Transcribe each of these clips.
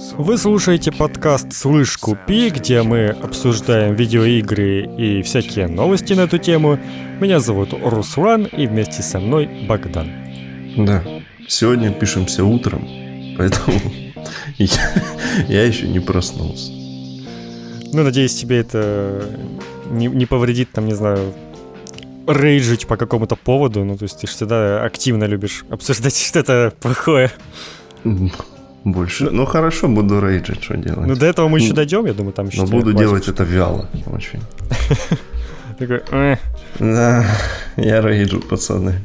Вы слушаете подкаст «Слышь, купи», где мы обсуждаем видеоигры и всякие новости на эту тему. Меня зовут Руслан, и вместе со мной Богдан. Да, сегодня пишемся утром, поэтому я, я еще не проснулся. Ну, надеюсь, тебе это не, не повредит, там, не знаю, рейджить по какому-то поводу. Ну, то есть ты же всегда активно любишь обсуждать что-то плохое. Больше. Ну хорошо, буду рейджить, что делать. Ну до этого мы еще дойдем, я думаю, там еще. Но буду делать это вяло, очень. Такой. Да, я рейджу, пацаны.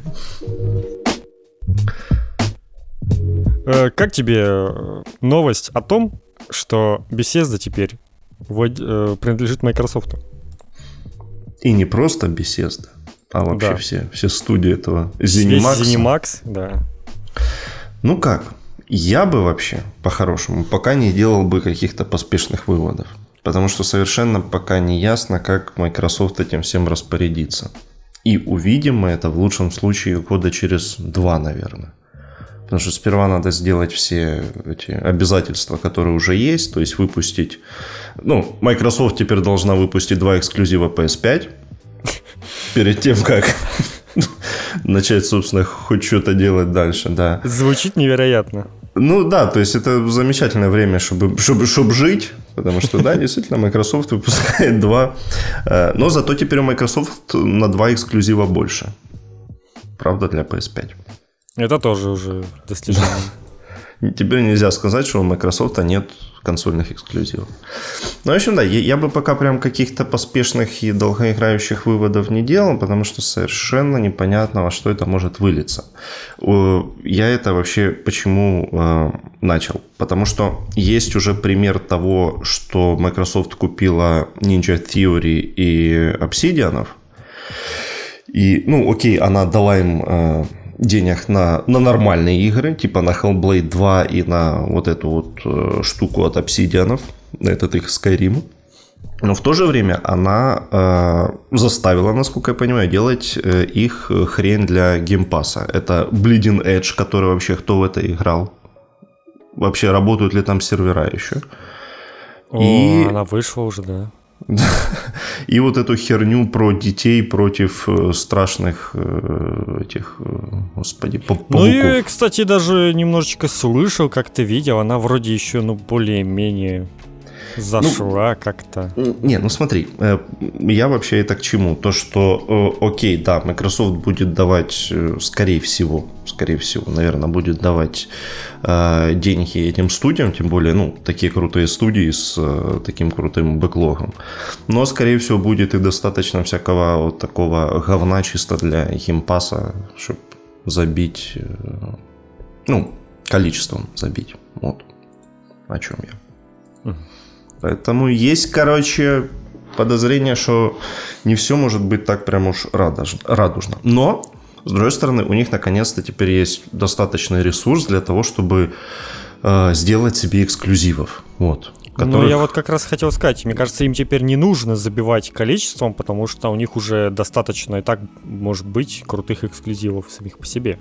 Э, Как тебе э, новость о том, что Bethesda теперь э, принадлежит Microsoft? И не просто Bethesda, а вообще Да. все, все студии этого ZeniMax. ZeniMax, да. Ну как, я бы вообще, по-хорошему, пока не делал бы каких-то поспешных выводов. Потому что совершенно пока не ясно, как Microsoft этим всем распорядится. И увидим мы это в лучшем случае года через два, наверное. Потому что сперва надо сделать все эти обязательства, которые уже есть, то есть выпустить... Ну, Microsoft теперь должна выпустить два эксклюзива PS5 перед тем, как начать, собственно, хоть что-то делать дальше, да. Звучит невероятно. Ну да, то есть это замечательное время, чтобы, чтобы, чтобы жить, потому что, да, действительно, Microsoft выпускает два. э, Но зато теперь у Microsoft на два эксклюзива больше. Правда, для PS5. Это тоже уже достижение. Теперь нельзя сказать, что у Microsoft нет консольных эксклюзивов. Ну, в общем, да, я, я бы пока прям каких-то поспешных и долгоиграющих выводов не делал, потому что совершенно непонятно, во что это может вылиться. Я это вообще почему э, начал? Потому что есть уже пример того, что Microsoft купила Ninja Theory и Obsidian. И, ну, окей, она дала им э, денег на, на нормальные игры, типа на Hellblade 2 и на вот эту вот э, штуку от Obsidian, этот их Skyrim. Но в то же время она э, заставила, насколько я понимаю, делать э, их хрень для Game Pass а. Это Bleeding Edge, который вообще кто в это играл? Вообще работают ли там сервера еще? О, И- она вышла уже, да. И вот эту херню про детей против э, страшных э, этих, э, господи, па- Ну пауков. и, кстати, даже немножечко слышал, как ты видел, она вроде еще, ну, более-менее зашла как-то. Не, ну смотри, э, я вообще это к чему? То, что, э, окей, да, Microsoft будет давать, э, скорее всего, скорее всего, наверное, будет давать деньги этим студиям, тем более, ну, такие крутые студии с таким крутым backlog ом. Но, скорее всего, будет и достаточно всякого вот такого говна чисто для Game Pass а, чтобы забить, ну, количеством забить. Вот о чем я. Поэтому есть, короче, подозрение, что не все может быть так прям уж радужно. Но, с другой стороны, у них наконец-то теперь есть достаточный ресурс для того, чтобы э, сделать себе эксклюзивов. Вот. Ну, которых- я вот как раз хотел сказать, мне кажется, им теперь не нужно забивать количеством, потому что у них уже достаточно и так, может быть, крутых эксклюзивов самих по себе.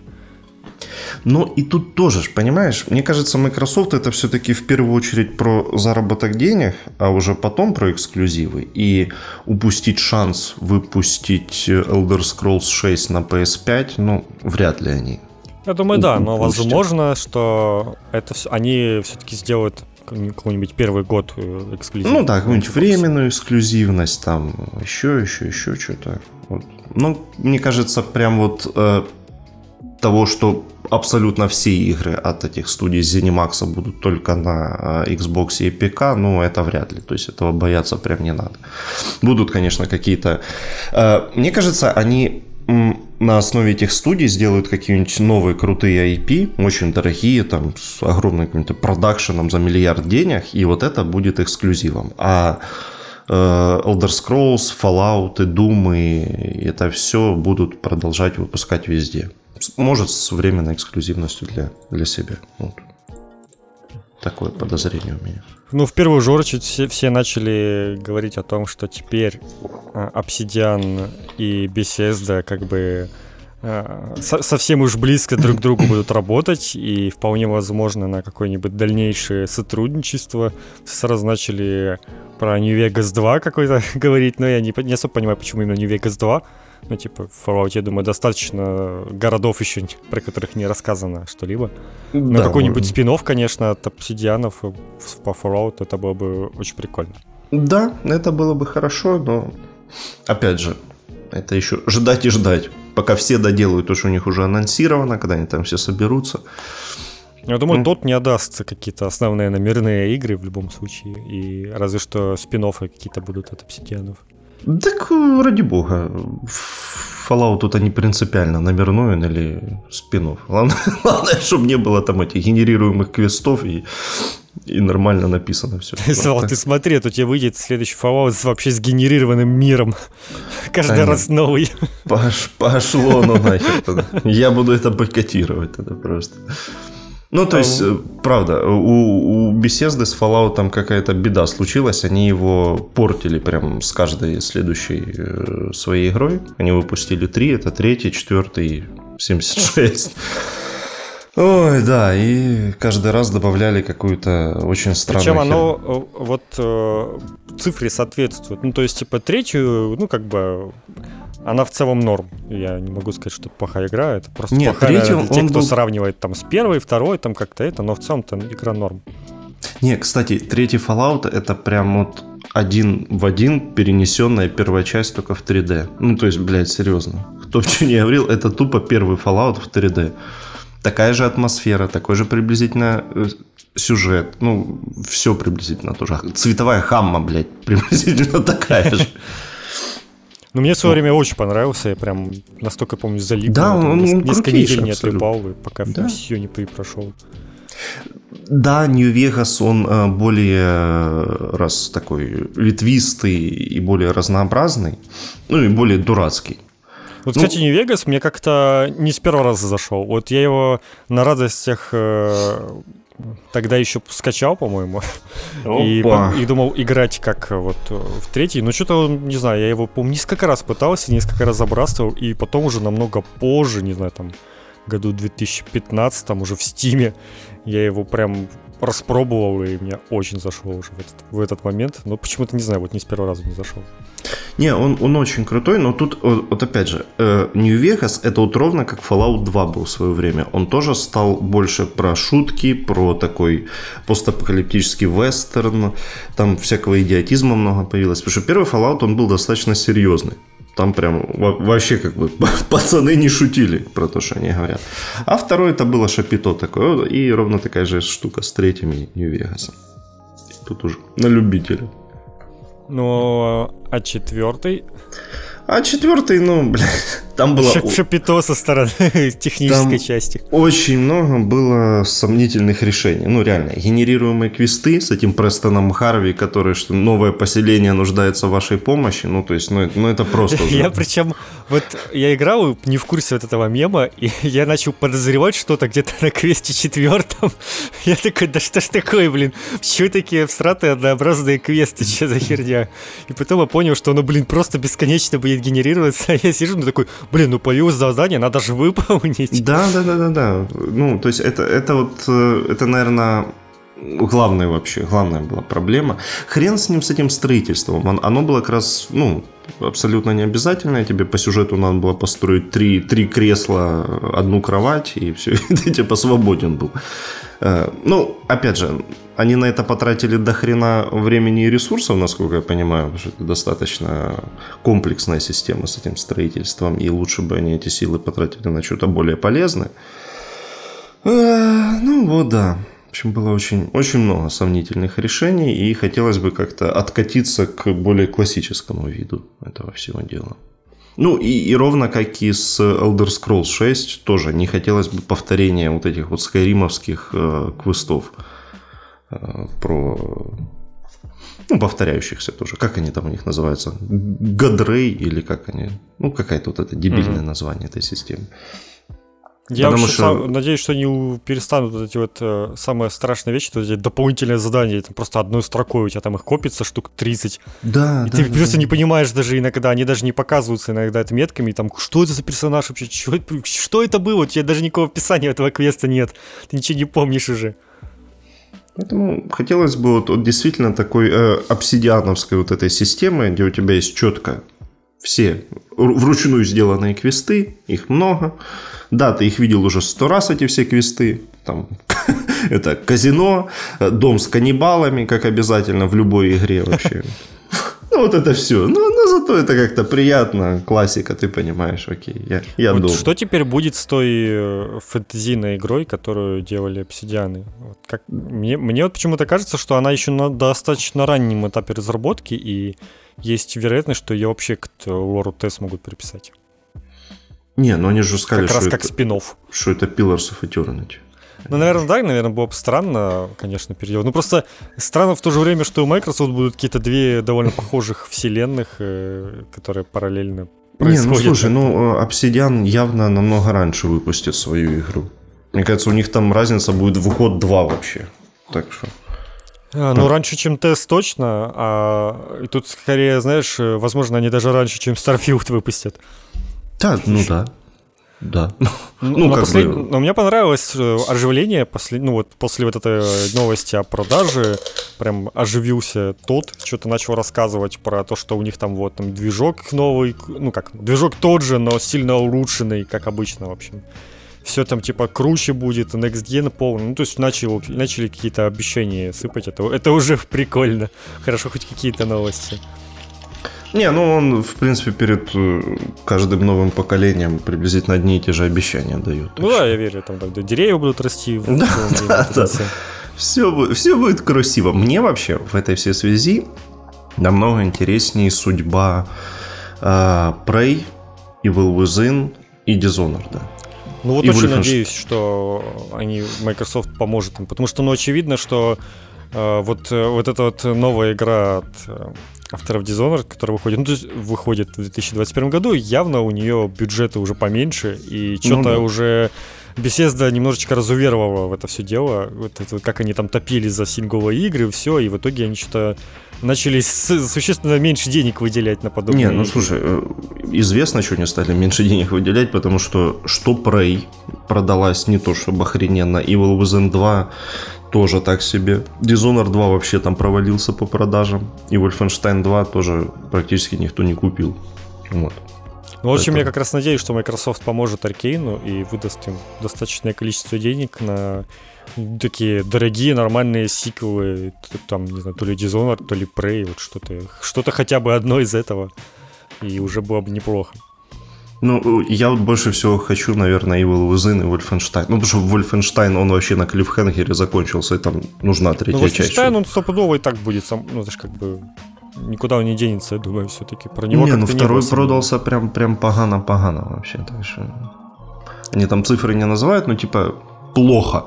Но и тут тоже, понимаешь, мне кажется, Microsoft это все-таки в первую очередь про заработок денег, а уже потом про эксклюзивы. И упустить шанс выпустить Elder Scrolls 6 на PS5, ну, вряд ли они. Я думаю, да, но возможно, что это всё- они все-таки сделают какой-нибудь первый год э, эксклюзив. Ну да, какую-нибудь временную эксклюзивность, там, еще, еще, еще что-то. Вот. Ну, мне кажется, прям вот э, того, что абсолютно все игры от этих студий ZeniMax будут только на э, Xbox и ПК, ну, это вряд ли. То есть этого бояться прям не надо. Будут, конечно, какие-то... э, мне кажется, они на основе этих студий сделают какие-нибудь новые крутые IP, очень дорогие, там, с огромным каким-то продакшеном за миллиард денег, и вот это будет эксклюзивом. А э, Elder Scrolls, Fallout Doom, и это все будут продолжать выпускать везде. Может, с временной эксклюзивностью для, для себя. Вот. Такое подозрение у меня. Ну, в первую же очередь все, все начали говорить о том, что теперь а, Obsidian и Bethesda как бы э, совсем уж близко друг к другу будут работать, и вполне возможно на какое-нибудь дальнейшее сотрудничество. Сразу начали про New Vegas 2 какой-то говорить, но я не, не особо понимаю, почему именно New Vegas 2. Ну, типа, в Fallout, я думаю, достаточно городов еще, про которых не рассказано что-либо. Но да, какой-нибудь можно. спин конечно, от обсидианов по Fallout, это было бы очень прикольно. Да, это было бы хорошо, но, опять же, это еще ждать и ждать, пока все доделают то, что у них уже анонсировано, когда они там все соберутся. Я думаю, mm. не отдастся какие-то основные номерные игры в любом случае. И разве что спин какие-то будут от обсидианов. Так, ради бога. Fallout тут они принципиально номерной или спинов. Главное, главное, чтобы не было там этих генерируемых квестов и, и нормально написано все. Слава, ты смотри, тут тебе выйдет следующий Fallout вообще с генерированным миром. Каждый а раз новый. Пош, пошло ну нахер тогда. Я буду это бойкотировать тогда просто. Ну, то есть, э, правда, у, у Bethesda с Fallout там какая-то беда случилась. Они его портили прям с каждой следующей э, своей игрой. Они выпустили три, это третий, четвертый, 76. Ой, да, и каждый раз добавляли какую-то очень странную Причем оно э, вот э, цифре соответствует. Ну, то есть, типа, третью, ну, как бы она в целом норм. Я не могу сказать, что это плохая игра. Это просто Нет, плохая третью для тех, кто был... сравнивает там с первой, второй, там как-то это, но в целом-то игра норм. Не, кстати, третий Fallout это прям вот один в один перенесенная первая часть только в 3D. Ну, то есть, блядь, серьезно. Кто что не говорил, это тупо первый Fallout в 3D. Такая же атмосфера, такой же приблизительно э, сюжет. Ну, все приблизительно тоже. Цветовая хамма, блядь, приблизительно такая же. Ну, мне в свое время очень понравился, я прям настолько, помню, залип. Да, он, он Несколько недель не отлипал, пока да. все не прошел. Да, Нью-Вегас, он э, более раз такой ветвистый и более разнообразный, ну и более дурацкий. Вот, ну, кстати, Нью-Вегас мне как-то не с первого раза зашел. Вот я его на радостях э, тогда еще скачал, по-моему. И, и думал играть как вот в третий. Но что-то, не знаю, я его, помню, несколько раз пытался, несколько раз забрасывал. И потом уже намного позже, не знаю, там, году 2015, там уже в Стиме, я его прям распробовал, и мне очень зашел уже в этот, в этот момент. Но почему-то, не знаю, вот не с первого раза не зашел. Не, он, он очень крутой, но тут, вот опять же, э, New Vegas это вот ровно как Fallout 2 был в свое время. Он тоже стал больше про шутки, про такой постапокалиптический вестерн, там всякого идиотизма много появилось. Потому что первый Fallout, он был достаточно серьезный. Там прям вообще как бы пацаны не шутили про то, что они говорят. А второй это было шапито такое. И ровно такая же штука с третьим Нью-Вегасом. Тут уже на любителя. Ну, а четвертый? А четвертый, ну, блядь, там было... Шапито со стороны технической части. Очень много было сомнительных решений. Ну, реально, генерируемые квесты с этим Престоном Харви, который, что новое поселение нуждается в вашей помощи. Ну, то есть, ну, ну это просто уже... Я причем, вот я играл не в курсе вот этого мема, и я начал подозревать что-то где-то на квесте четвертом. Я такой, да что ж такое, блин, почему такие абстрактные однообразные квесты, что за херня? И потом я понял, что оно, блин, просто бесконечно будет генерироваться, а я сижу, ну такой, блин, ну появилось задание, надо же выполнить. Да, да, да, да, да. Ну, то есть это, это вот, э, это, наверное, главная вообще, главная была проблема. Хрен с ним, с этим строительством. Оно было как раз, ну, абсолютно не обязательное. Тебе по сюжету надо было построить три, три кресла, одну кровать, и все, и ты типа свободен был. Э, ну, опять же, они на это потратили до хрена времени и ресурсов, насколько я понимаю, потому что это достаточно комплексная система с этим строительством, и лучше бы они эти силы потратили на что-то более полезное. Э, ну вот да. В общем, было очень, очень много сомнительных решений, и хотелось бы как-то откатиться к более классическому виду этого всего дела. Ну и, и ровно как и с Elder Scrolls 6, тоже не хотелось бы повторения вот этих вот скайримовских э, квестов. Э, про ну, повторяющихся тоже. Как они там у них называются? Гадрей или как они? Ну, какая-то вот это дебильное mm-hmm. название этой системы. Я вообще что... сам, надеюсь, что они перестанут вот эти вот э, самые страшные вещи, то есть дополнительные задания, там просто одной строкой у тебя там их копится штук 30. Да, и да, ты да, просто да. не понимаешь даже иногда, они даже не показываются иногда это метками, там, что это за персонаж вообще, что, что это было, у тебя даже никакого описания этого квеста нет, ты ничего не помнишь уже. Поэтому хотелось бы вот, вот действительно такой э, обсидиановской вот этой системы, где у тебя есть четко все вручную сделанные квесты, их много. Да, ты их видел уже сто раз, эти все квесты. Там, это казино, дом с каннибалами, как обязательно в любой игре вообще. Ну, вот это все. Ну, но зато это как-то приятно. Классика, ты понимаешь, окей. Я, я вот Что теперь будет с той э, фэнтезийной игрой, которую делали обсидианы? Вот как, мне, мне вот почему-то кажется, что она еще на достаточно раннем этапе разработки, и есть вероятность, что ее вообще к лору Т смогут приписать. Не, ну они же сказали, как что, раз как это, спинов. что это Pillars of Eternity. Ну, наверное, да, наверное, было бы странно, конечно, переделать. Ну, просто странно в то же время, что у Microsoft будут какие-то две довольно похожих вселенных, э, которые параллельно происходят. Не, ну, слушай, ну, э, Obsidian явно намного раньше выпустит свою игру. Мне кажется, у них там разница будет в 2 вообще. Так что... А, ну, раньше, чем тест точно, а и тут скорее, знаешь, э, возможно, они даже раньше, чем Starfield выпустят. Да, ну да. Да. Ну, как послед... бы... Но мне понравилось э, оживление, после... ну вот после вот этой новости о продаже, прям оживился тот, что-то начал рассказывать про то, что у них там вот там движок новый, ну как, движок тот же, но сильно улучшенный, как обычно, в общем. Все там типа круче будет, Next Gen полный. Ну, то есть начали, начали какие-то обещания сыпать. Это, это уже прикольно. Хорошо, хоть какие-то новости. Не, ну он, в принципе, перед э, каждым новым поколением приблизительно одни и те же обещания дают. Ну да, я верю, там да, деревья будут расти. Да, да, да. Все, все будет красиво. Мне вообще в этой всей связи намного интереснее судьба э, Prey, Evil Within и Dishonored. Да. Ну вот и очень надеюсь, что они, Microsoft поможет им, потому что, ну, очевидно, что э, вот, э, вот эта вот новая игра от э, авторов Dishonored, которая выходит, ну, то есть выходит в 2021 году, явно у нее бюджеты уже поменьше, и что-то ну, да. уже Bethesda немножечко разуверовала в это все дело, вот это, как они там топили за сингловые игры, все, и в итоге они что-то начали существенно меньше денег выделять на подобные Не, ну слушай, э, известно, что они стали меньше денег выделять, потому что что Prey продалась не то чтобы охрененно, Evil Within 2 тоже так себе. Dishonored 2 вообще там провалился по продажам. И Wolfenstein 2 тоже практически никто не купил. Вот. Ну, в общем, Это... я как раз надеюсь, что Microsoft поможет Аркейну и выдаст им достаточное количество денег на такие дорогие, нормальные сиквелы, там, не знаю, то ли Dishonored, то ли Prey, вот что-то, что-то хотя бы одно из этого, и уже было бы неплохо. Ну, я вот больше всего хочу, наверное, Evil Within и Wolfenstein. Ну, потому что Wolfenstein, он вообще на клиффхенгере закончился, и там нужна третья ну, часть. Wolfenstein, он стопудово и так будет сам, ну, это ж как бы никуда он не денется, я думаю, все-таки про него Не, ну второй не продался прям, прям погано-погано вообще, так что... Они там цифры не называют, но типа плохо.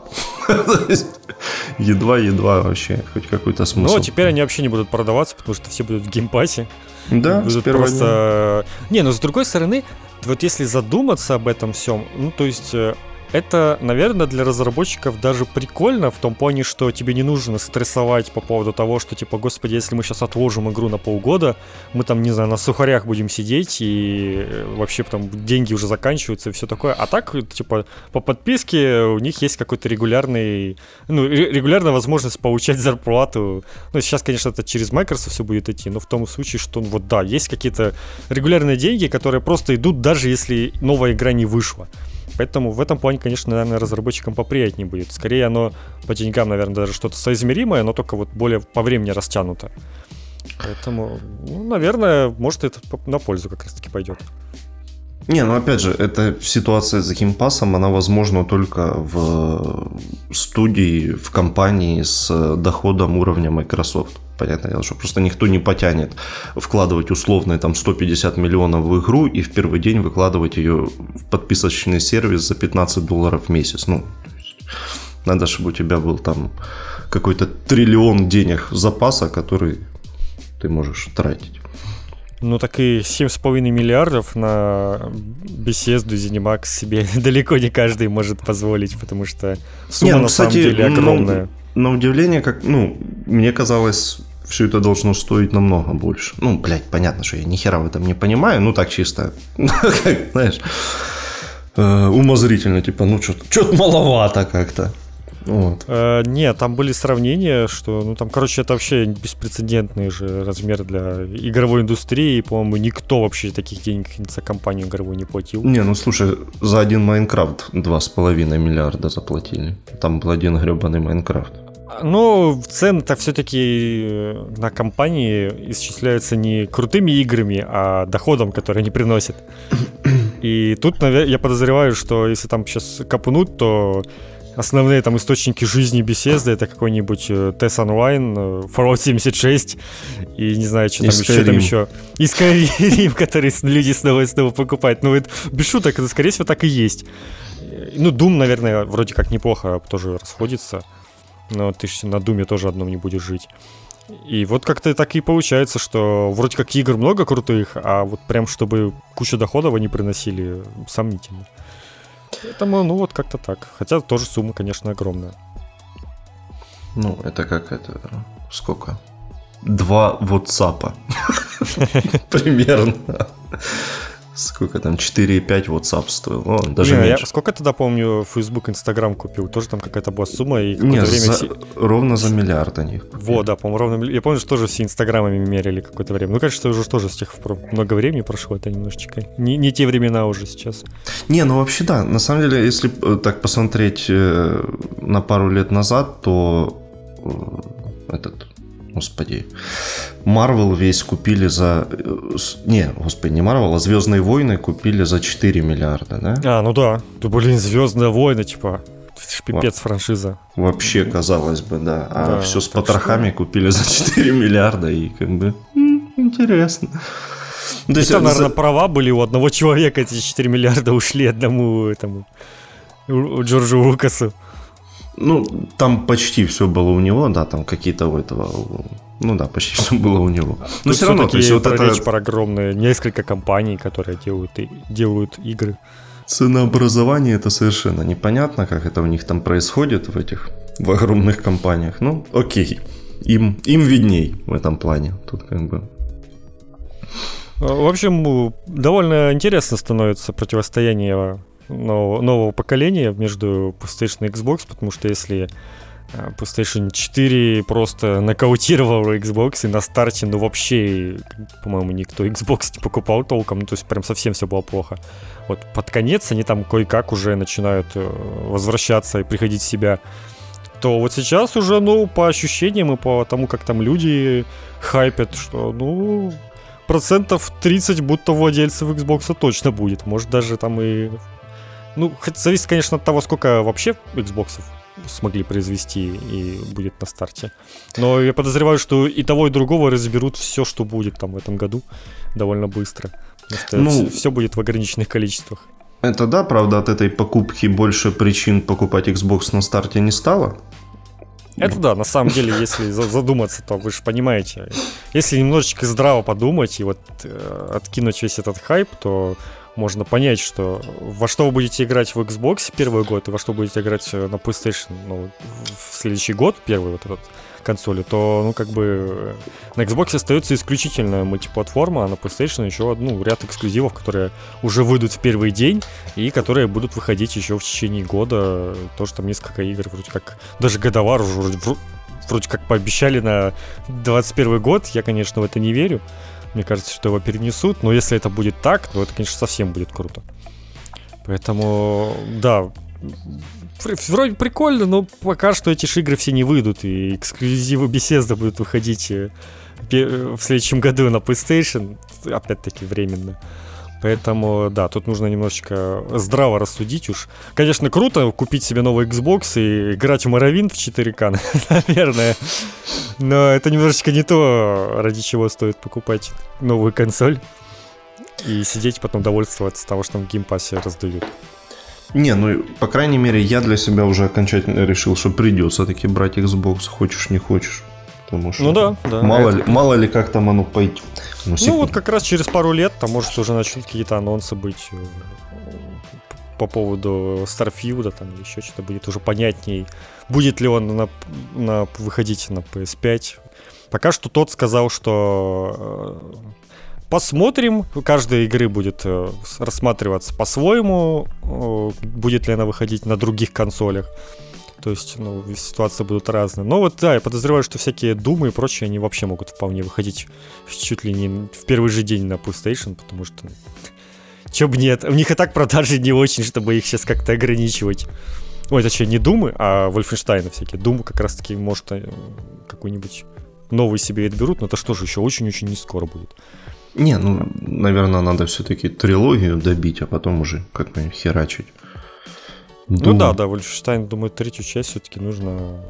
Едва-едва вообще хоть какой-то смысл. Ну, а теперь они вообще не будут продаваться, потому что все будут в Game Pass е. Да, будут просто... Дня. Не, но с другой стороны, вот если задуматься об этом всем, ну, то есть э, это, наверное, для разработчиков даже прикольно в том плане, что тебе не нужно стрессовать по поводу того, что, типа, господи, если мы сейчас отложим игру на полгода, мы там, не знаю, на сухарях будем сидеть, и э, вообще там деньги уже заканчиваются и все такое. А так, типа, по подписке у них есть какой-то регулярный, ну, регулярная возможность получать зарплату. Ну, сейчас, конечно, это через Microsoft все будет идти, но в том случае, что, вот да, есть какие-то регулярные деньги, которые просто идут, даже если новая игра не вышла. Поэтому в этом плане, конечно, наверное, разработчикам поприятнее будет. Скорее оно по деньгам, наверное, даже что-то соизмеримое, но только вот более по времени растянуто. Поэтому, ну, наверное, может это на пользу как раз-таки пойдет. Не, ну опять же, эта ситуация с геймпасом, она возможна только в студии, в компании с доходом уровня Microsoft. Понятное дело, что просто никто не потянет вкладывать условные там 150 миллионов в игру и в первый день выкладывать ее в подписочный сервис за 15 долларов в месяц. Ну, надо, чтобы у тебя был там какой-то триллион денег запаса, который ты можешь тратить. Ну так и 7,5 миллиардов на беседу Zenimax себе далеко не каждый может позволить, потому что сумма не, ну, на кстати, самом деле огромная. Ну, на удивление, как, ну, мне казалось, все это должно стоить намного больше. Ну, блядь, понятно, что я ни хера в этом не понимаю, ну так чисто, как, знаешь, э, умозрительно, типа, ну что-то маловато как-то. Вот. Э, нет, там были сравнения, что, ну там, короче, это вообще беспрецедентный же размер для игровой индустрии. По-моему, никто вообще таких денег за компанию игровую не платил. Не, ну слушай, за один Майнкрафт 2,5 миллиарда заплатили. Там был один гребаный Майнкрафт. Ну, цены-то все-таки э, на компании исчисляются не крутыми играми, а доходом, который они приносят. И тут я подозреваю, что если там сейчас копнуть, то основные там источники жизни Bethesda это какой-нибудь э, TES Online, э, Fallout 76 и не знаю, что там еще, там еще. И Skyrim, который люди снова и снова покупают. Ну, это без шуток, это скорее всего так и есть. Ну, Doom, наверное, вроде как неплохо тоже расходится. Но ты же на Думе тоже одном не будешь жить. И вот как-то так и получается, что вроде как игр много крутых, а вот прям чтобы кучу доходов они приносили, сомнительно. Поэтому, ну вот как-то так. Хотя тоже сумма, конечно, огромная. Ну, это как это... Сколько? Два WhatsApp. Примерно. Сколько там, 4,5 WhatsApp стоил? О, даже не, меньше. Я, сколько тогда помню, Facebook, Instagram купил? Тоже там какая-то была сумма. И не, время за, все... ровно за миллиард они Вот, да, по-моему, ровно Я помню, что тоже все Инстаграмами мерили какое-то время. Ну, конечно, уже тоже с тех пор много времени прошло, это немножечко. Не, не те времена уже сейчас. Не, ну вообще да. На самом деле, если э, так посмотреть э, на пару лет назад, то э, этот господи, Марвел весь купили за... Не, господи, не Марвел, а Звездные войны купили за 4 миллиарда, да? А, ну да. Да, блин, Звездные войны, типа, пипец Во- франшиза. Вообще, казалось бы, да. А да, все с потрохами что... купили за 4 миллиарда, и как бы интересно. То есть, там, наверное, за... права были у одного человека, эти 4 миллиарда ушли одному этому Джорджу Лукасу. Ну, там почти все было у него, да, там какие-то у этого... Ну да, почти все было у него. Но все равно, то есть вот это... речь про огромные, несколько компаний, которые делают, делают игры. Ценообразование это совершенно непонятно, как это у них там происходит в этих, в огромных компаниях. Ну, окей, им, им видней в этом плане. Тут как бы в общем, довольно интересно становится противостояние нового, нового поколения между PlayStation и Xbox, потому что если э, PlayStation 4 просто нокаутировал Xbox, и на старте, ну, вообще, по-моему, никто Xbox не покупал толком, ну, то есть прям совсем все было плохо. Вот под конец они там кое-как уже начинают э, возвращаться и приходить в себя. То вот сейчас уже, ну, по ощущениям и по тому, как там люди хайпят, что, ну, процентов 30 будто владельцев Xbox точно будет. Может, даже там и ну, зависит, конечно, от того, сколько вообще Xbox смогли произвести и будет на старте. Но я подозреваю, что и того, и другого разберут все, что будет там в этом году довольно быстро. ну, все, все будет в ограниченных количествах. Это да, правда, от этой покупки больше причин покупать Xbox на старте не стало. Это да, на самом деле, если задуматься, то вы же понимаете, если немножечко здраво подумать и вот э, откинуть весь этот хайп, то можно понять, что во что вы будете играть в Xbox первый год и во что будете играть на PlayStation ну, в следующий год, первый вот этот консоли, то, ну, как бы э, на Xbox остается исключительно мультиплатформа, а на PlayStation еще ну, ряд эксклюзивов, которые уже выйдут в первый день и которые будут выходить еще в течение года. Тоже там несколько игр, вроде как, даже годовар уже вроде, вроде как пообещали на 21 год, я, конечно, в это не верю. Мне кажется, что его перенесут, но если это будет так, то это, конечно, совсем будет круто. Поэтому, да, вроде прикольно, но пока что эти игры все не выйдут, и эксклюзивы Bethesda будут выходить э, в следующем году на PlayStation, опять-таки временно. Поэтому, да, тут нужно немножечко здраво рассудить уж. Конечно, круто купить себе новый Xbox и играть в Morrowind в 4К, наверное. Но это немножечко не то, ради чего стоит покупать новую консоль. И сидеть потом довольствоваться того, что в Game Pass е раздают. Не, ну, по крайней мере, я для себя уже окончательно решил, что придется таки брать Xbox, хочешь не хочешь. Потому что ну да, да. Мало, это... ли, мало ли как там оно пойдет. Ну, ну вот как раз через пару лет там может уже начнут какие-то анонсы быть э, по поводу Starfield, там или еще что-то будет уже понятней. Будет ли он на, на, выходить на PS5. Пока что тот сказал, что э, посмотрим. Каждая игры будет э, рассматриваться по-своему. Будет ли она выходить на других консолях. То есть, ну, ситуации будут разные. Но вот, да, я подозреваю, что всякие думы и прочее, они вообще могут вполне выходить чуть ли не в первый же день на PlayStation, потому что Чё бы нет. У них и так продажи не очень, чтобы их сейчас как-то ограничивать. Ой, точнее, не Думы, а Вольфенштайна всякие. Думы как раз-таки, может, э, какой-нибудь новый себе отберут, но это что же еще очень-очень не скоро будет. Не, ну, наверное, надо все-таки трилогию добить, а потом уже как-нибудь херачить. Думаю. Ну да, да, Вольфенштайн, думаю, третью часть все-таки нужно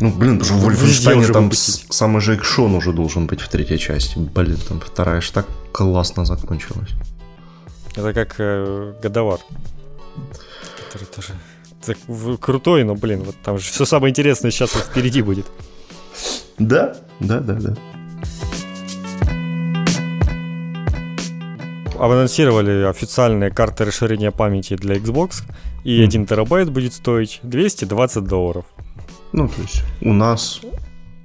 ну, блин, потому что в Вольфенштайне там самый же экшон уже должен быть в третьей части. Блин, там вторая ж так классно закончилась. Это как э, Годовар. Который тоже так, крутой, но, блин, вот там же все самое интересное сейчас вот впереди будет. Да, да, да, да. Анонсировали официальные карты расширения памяти для Xbox, и mm. 1 терабайт будет стоить 220 долларов. Ну, то есть у нас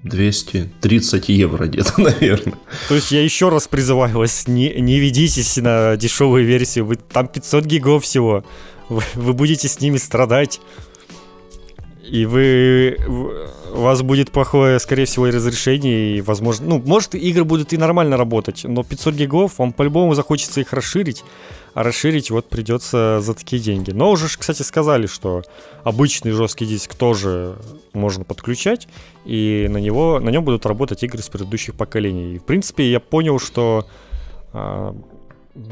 230 евро где-то, наверное. То есть я еще раз призываю вас, не, не ведитесь на дешевую версию, вы, там 500 гигов всего, вы, вы будете с ними страдать. И вы, у вас будет плохое, скорее всего, разрешение, и, возможно, ну, может, игры будут и нормально работать, но 500 гигов, вам по-любому захочется их расширить, а расширить вот придется за такие деньги. Но уже, кстати, сказали, что обычный жесткий диск тоже можно подключать, и на него, на нем будут работать игры с предыдущих поколений. И, в принципе, я понял, что а,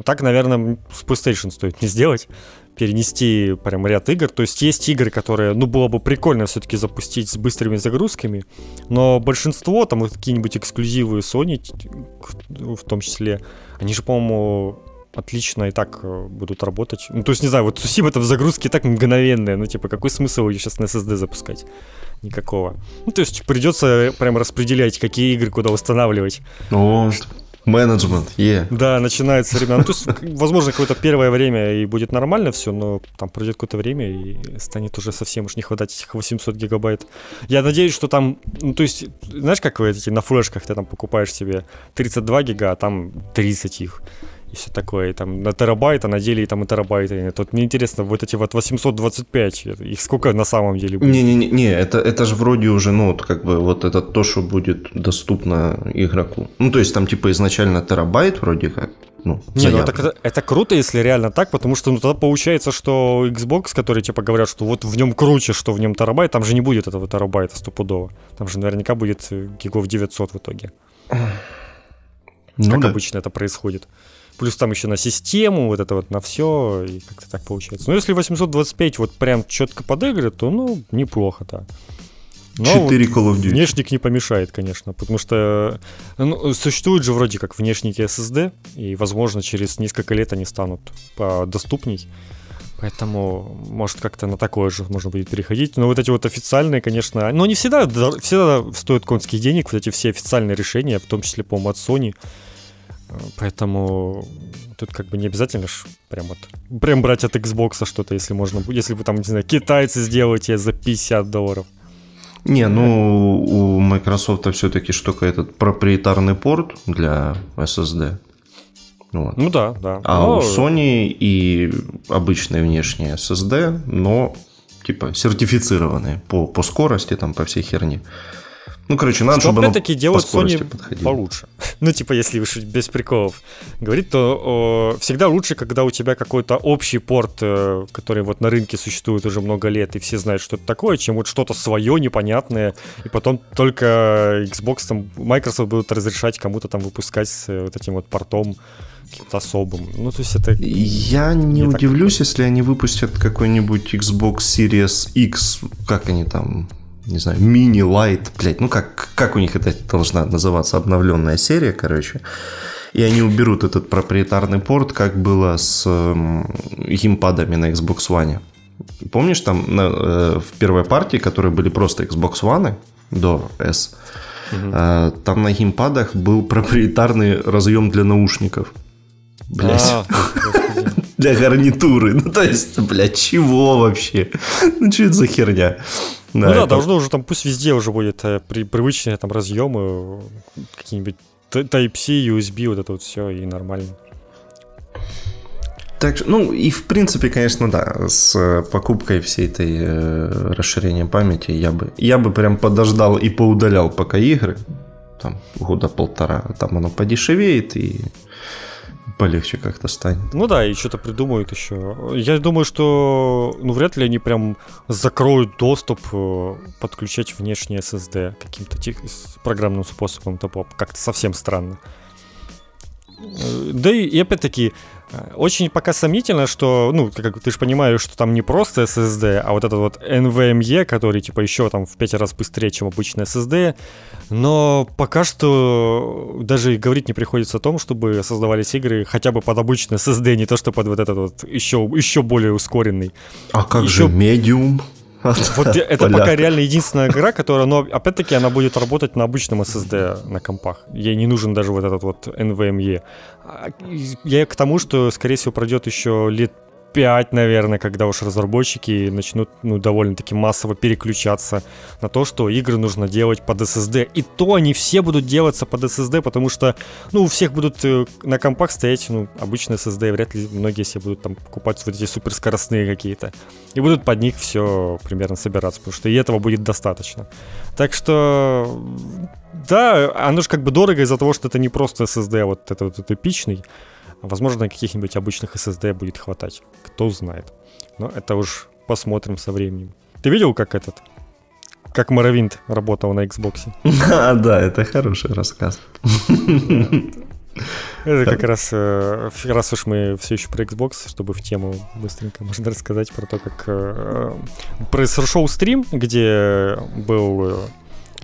так, наверное, с PlayStation стоит не сделать перенести прям ряд игр. То есть есть игры, которые, ну, было бы прикольно все-таки запустить с быстрыми загрузками, но большинство, там, какие-нибудь эксклюзивы Sony, в том числе, они же, по-моему, отлично и так э, будут работать. Ну, то есть, не знаю, вот Сусима это в загрузке так мгновенная, ну, типа, какой смысл ее сейчас на SSD запускать? Никакого. Ну, то есть, придется прям распределять, какие игры куда устанавливать. Вот. Менеджмент, yeah. Да, начинается время. Ну, то есть, возможно, какое-то первое время и будет нормально все, но там пройдет какое-то время и станет уже совсем уж не хватать этих 800 гигабайт. Я надеюсь, что там, ну, то есть, знаешь, как вы эти на флешках ты там покупаешь себе 32 гига, а там 30 их и все такое, и там на терабайт, а на деле и там и терабайты. Тут мне интересно, вот эти вот 825, их сколько на самом деле будет? Не-не-не, это, это же вроде уже, ну, вот как бы вот это то, что будет доступно игроку. Ну, то есть там типа изначально терабайт вроде как, ну, не, ну это, это круто, если реально так, потому что ну, тогда получается, что Xbox, которые типа говорят, что вот в нем круче, что в нем терабайт, там же не будет этого терабайта стопудово. Там же наверняка будет гигов 900 в итоге. Ну, как да. обычно это происходит плюс там еще на систему, вот это вот на все, и как-то так получается. Но если 825 вот прям четко под игры, то, ну, неплохо, да. Но 4 вот Call of Duty. Внешник не помешает, конечно, потому что ну, существуют же вроде как внешники SSD, и, возможно, через несколько лет они станут доступней. Поэтому, может, как-то на такое же можно будет переходить. Но вот эти вот официальные, конечно, но не всегда, всегда стоят конских денег, вот эти все официальные решения, в том числе, по-моему, от Sony. Поэтому тут как бы не обязательно ж прям вот прям брать от Xbox что-то, если можно, если вы там, не знаю, китайцы сделаете за 50 долларов. Не, ну у Microsoft все-таки штука этот проприетарный порт для SSD. Вот. Ну да, да. А но... у Sony и обычные внешние SSD, но типа сертифицированные по, по скорости, там, по всей херне. Ну, короче, надо, чтобы опять-таки делать Sony подходило. получше. Ну, типа, если уж без приколов говорить, то о, всегда лучше, когда у тебя какой-то общий порт, э, который вот на рынке существует уже много лет, и все знают, что это такое, чем вот что-то свое, непонятное, и потом только Xbox, там, Microsoft будут разрешать кому-то там выпускать с э, вот этим вот портом каким-то особым. Ну, то есть это... Я не, не удивлюсь, если они выпустят какой-нибудь Xbox Series X, как они там не знаю, мини-лайт, блядь, ну как, как у них это должна называться, обновленная серия, короче. И они уберут этот проприетарный порт, как было с э, геймпадами на Xbox One. Помнишь, там на, э, в первой партии, которые были просто Xbox One, до S, угу. там на геймпадах был проприетарный разъем для наушников. Блять. А, для гарнитуры. Ну, то есть, блядь, чего вообще? Ну, что это за херня? Да, ну это... да, должно уже там, пусть везде уже будет э, при, привычные там разъемы, какие-нибудь Type-C, USB, вот это вот все, и нормально. Так, ну и в принципе, конечно, да, с э, покупкой всей этой э, расширения памяти я бы, я бы прям подождал и поудалял пока игры, там года полтора, там оно подешевеет и полегче как-то станет. Ну да, и что-то придумают еще. Я думаю, что ну вряд ли они прям закроют доступ э, подключать внешний SSD каким-то тех... программным способом. Это как-то совсем странно. Э, да и, и опять-таки, очень пока сомнительно, что, ну, как ты же понимаешь, что там не просто SSD, а вот этот вот NVMe, который, типа, еще там в 5 раз быстрее, чем обычный SSD. Но пока что даже говорить не приходится о том, чтобы создавались игры хотя бы под обычный SSD, не то что под вот этот вот еще, еще более ускоренный. А как еще... же Medium? Вот это пока реально единственная игра, которая, но опять-таки она будет работать на обычном SSD на компах. Ей не нужен даже вот этот вот NVMe. А, я к тому, что, скорее всего, пройдет еще лет 5, наверное, когда уж разработчики начнут ну, довольно-таки массово переключаться на то, что игры нужно делать под SSD. И то они все будут делаться под SSD, потому что, ну, у всех будут э, на компах стоять, ну, обычные SSD, вряд ли многие себе будут там покупать вот эти суперскоростные какие-то. И будут под них все примерно собираться, потому что и этого будет достаточно. Так что, да, оно же как бы дорого из-за того, что это не просто SSD, а вот это вот эпичный. Возможно, каких-нибудь обычных SSD будет хватать. Кто знает. Но это уж посмотрим со временем. Ты видел, как этот? Как Моровинт работал на Xbox? А, да, это хороший рассказ. Это как раз, э, раз уж мы все еще про Xbox, чтобы в тему быстренько можно рассказать про то, как э, произошел стрим, где был э,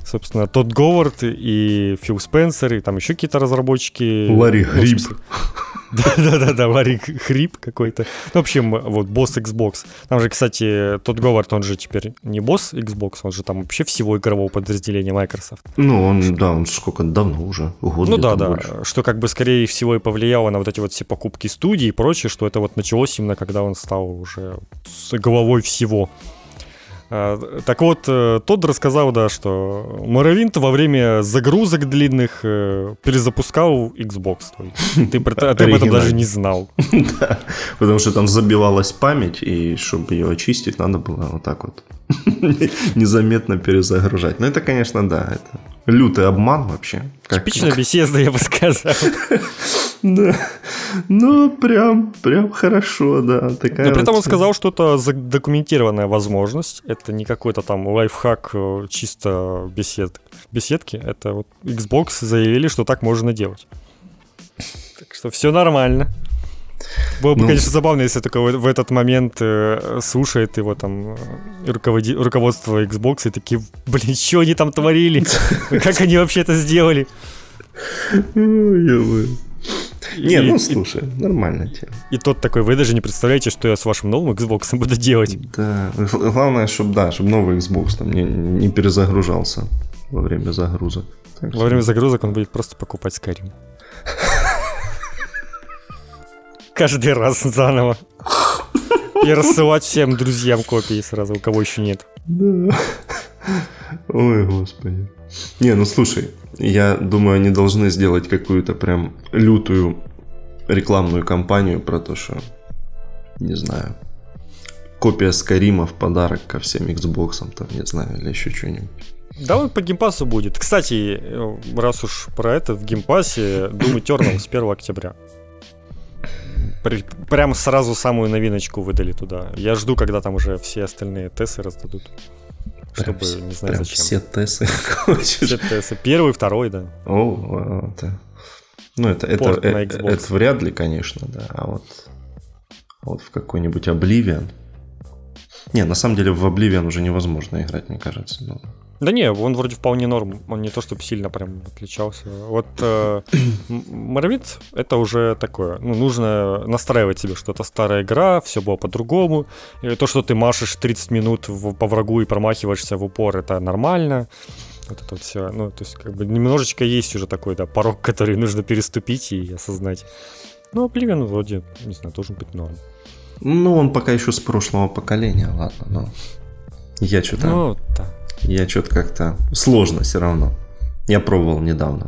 собственно, тот Говард и Фил Спенсер, и там еще какие-то разработчики. Ларри Гриб. Да-да-да, Ларри Хрип какой-то. Ну, в общем, вот босс Xbox. Там же, кстати, тот Говард, он же теперь не босс Xbox, он же там вообще всего игрового подразделения Microsoft. Ну, он, да, он сколько, давно уже, Ну да, да, что как бы скорее всего и повлияло на вот эти вот все покупки студии и прочее, что это вот началось именно когда он стал уже с головой всего. А, так вот, э, тот рассказал, да, что Morrowind во время загрузок длинных э, перезапускал Xbox. Ты, ты об этом даже не знал. Да, потому что там забивалась память, и чтобы ее очистить, надо было вот так вот незаметно перезагружать. Ну, это, конечно, да, это лютый обман вообще. Типичная беседа, я бы сказал. Да. Ну, прям, прям хорошо, да. Такая Но при этом он сказал, что это задокументированная возможность. Это не какой-то там лайфхак э, чисто бесед, беседки. Это вот Xbox заявили, что так можно делать. Так что все нормально. Было бы, ну, конечно, забавно, если только в, этот момент э, слушает его там э, руководи- руководство Xbox и такие, блин, что они там творили? Как они вообще это сделали? Не, ну слушай, нормальная тема. И тот такой, вы даже не представляете, что я с вашим новым Xbox буду делать. Да, главное, чтобы, да, чтобы новый Xbox там не, не перезагружался во время загрузок. Так во время загрузок он будет просто покупать Skyrim. Каждый раз заново. И рассылать всем друзьям копии сразу, у кого еще нет. Да. Ой, господи. Не, ну слушай, я думаю, они должны сделать какую-то прям лютую рекламную кампанию про то, что, не знаю, копия Skyrim а в подарок ко всем Xbox, там, не знаю, или еще что-нибудь. Да, он по Game Pass у будет. Кстати, раз уж про это, в Game Pass е Doom Eternal с 1 октября. При, прям сразу самую новиночку выдали туда. Я жду, когда там уже все остальные TES ы раздадут. Прям, чтобы, не знаю, прям зачем. Все тесты. Все тесты. Первый, второй, да. О, это... Ну, это, это, это, это вряд ли, конечно, да. А вот, а вот в какой-нибудь Oblivion. Не, на самом деле в Oblivion уже невозможно играть, мне кажется. Но... Да не, он вроде вполне норм, он не то чтобы сильно прям отличался. Вот э, Morrowind это уже такое, ну, нужно настраивать себе, что это старая игра, все было по-другому. И то, что ты машешь 30 минут в, по врагу и промахиваешься в упор, это нормально. Вот это вот все. Ну, то есть, как бы немножечко есть уже такой, да, порог, который нужно переступить и осознать. Ну, Oblivion вроде, не знаю, должен быть норм. Ну, он пока еще с прошлого поколения, ладно, но я что-то... Ну, да. Я что-то как-то... Сложно все равно. Я пробовал недавно.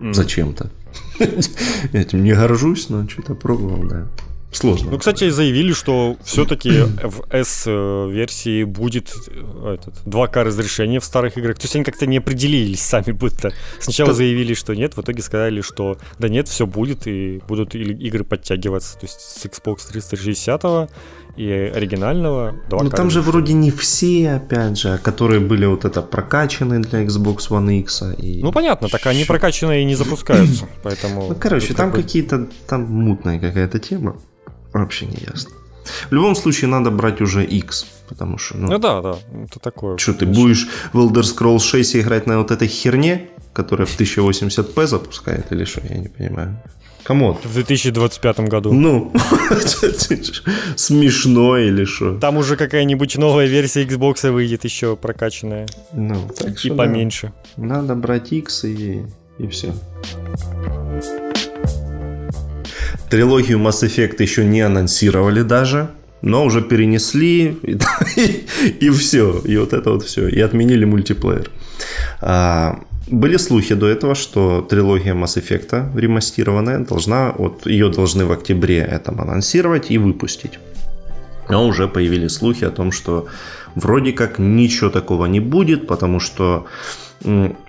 Mm. Зачем-то. Я этим не горжусь, но что-то пробовал, да. Сложно. Ну, кстати, заявили, что все-таки в S-версии будет э, этот, 2К разрешение в старых играх. То есть они как-то не определились сами будто. Сначала да. заявили, что нет, в итоге сказали, что да нет, все будет, и будут игры подтягиваться. То есть с Xbox 360 и оригинального 2К. Ну там же вроде не все, опять же, которые были вот это прокачаны для Xbox One X. И... Ну понятно, так они прокачанные и не запускаются. Поэтому... Ну короче, там какие-то, там мутная какая-то тема. Вообще не ясно. В любом случае надо брать уже X, потому что... Ну, ну да, да, это такое. Что, ты будешь в Elder Scrolls 6 играть на вот этой херне, которая в 1080p запускает, или что, я не понимаю. Кому? В 2025 году. Ну, смешно или что? Там уже какая-нибудь новая версия Xbox выйдет еще прокачанная. Ну, так и поменьше. Надо брать X и, и все. Трилогию Mass Effect еще не анонсировали даже, но уже перенесли, и, и, и все, и вот это вот все, и отменили мультиплеер. А, были слухи до этого, что трилогия Mass Effect ремастированная должна, вот ее должны в октябре этом анонсировать и выпустить. Но уже появились слухи о том, что вроде как ничего такого не будет, потому что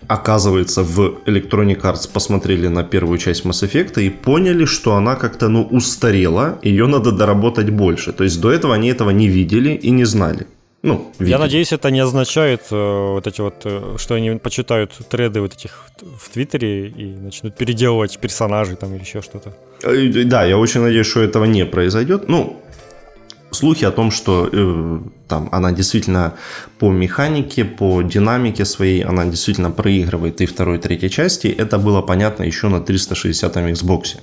оказывается, в Electronic Arts посмотрели на первую часть Mass Effect и поняли, что она как-то, ну, устарела, ее надо доработать больше. То есть до этого они этого не видели и не знали. Ну, видели. Я надеюсь, это не означает э, вот эти вот, э, что они почитают треды вот этих в Твиттере и начнут переделывать персонажей там или еще что-то. Э, да, я очень надеюсь, что этого не произойдет. Ну, слухи о том, что э, там она действительно по механике, по динамике своей, она действительно проигрывает и второй, и третьей части, это было понятно еще на 360-м Xbox.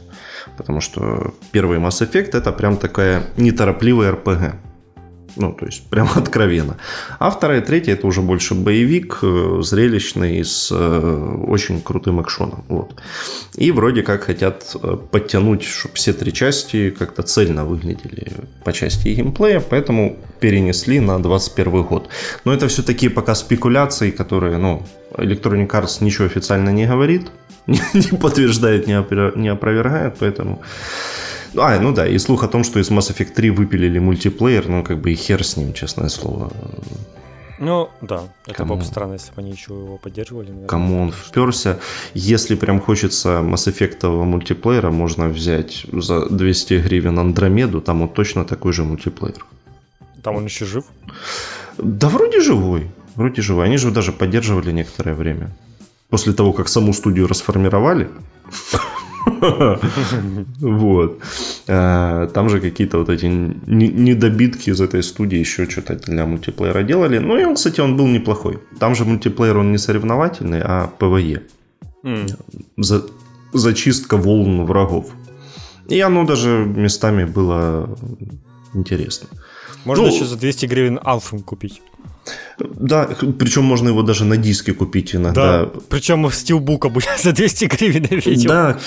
Потому что первый Mass Effect это прям такая неторопливая RPG. Ну, то есть, прям откровенно. А вторая третья это уже больше боевик, э, зрелищный, с э, очень крутым экшоном. Вот. И вроде как хотят э, подтянуть, чтобы все три части как-то цельно выглядели по части геймплея, поэтому перенесли на 21 год. Но это все такие пока спекуляции, которые, ну, Electronic Arts ничего официально не говорит, не подтверждает, не опровергает, поэтому а, ну да, и слух о том, что из Mass Effect 3 выпилили мультиплеер, ну как бы и хер с ним, честное слово. Ну, да, это Кому? было бы странно, если бы они еще его поддерживали. Наверное. Кому он вперся? Если прям хочется Mass Effect мультиплеера, можно взять за 200 гривен Андромеду, там вот точно такой же мультиплеер. Там он еще жив? Да вроде живой, вроде живой. Они же даже поддерживали некоторое время. После того, как саму студию расформировали, Вот. А, там же какие-то вот эти недобитки из этой студии еще что-то для мультиплеера делали. Ну и он, кстати, он был неплохой. Там же мультиплеер, он не соревновательный, а ПВЕ. За, зачистка волн врагов. И оно даже местами было интересно. Можно ну, еще за 200 гривен Алфум купить. Да, причем можно его даже на диске купить иногда. Да, причем стилбука будет за 200 гривен я видел. Да,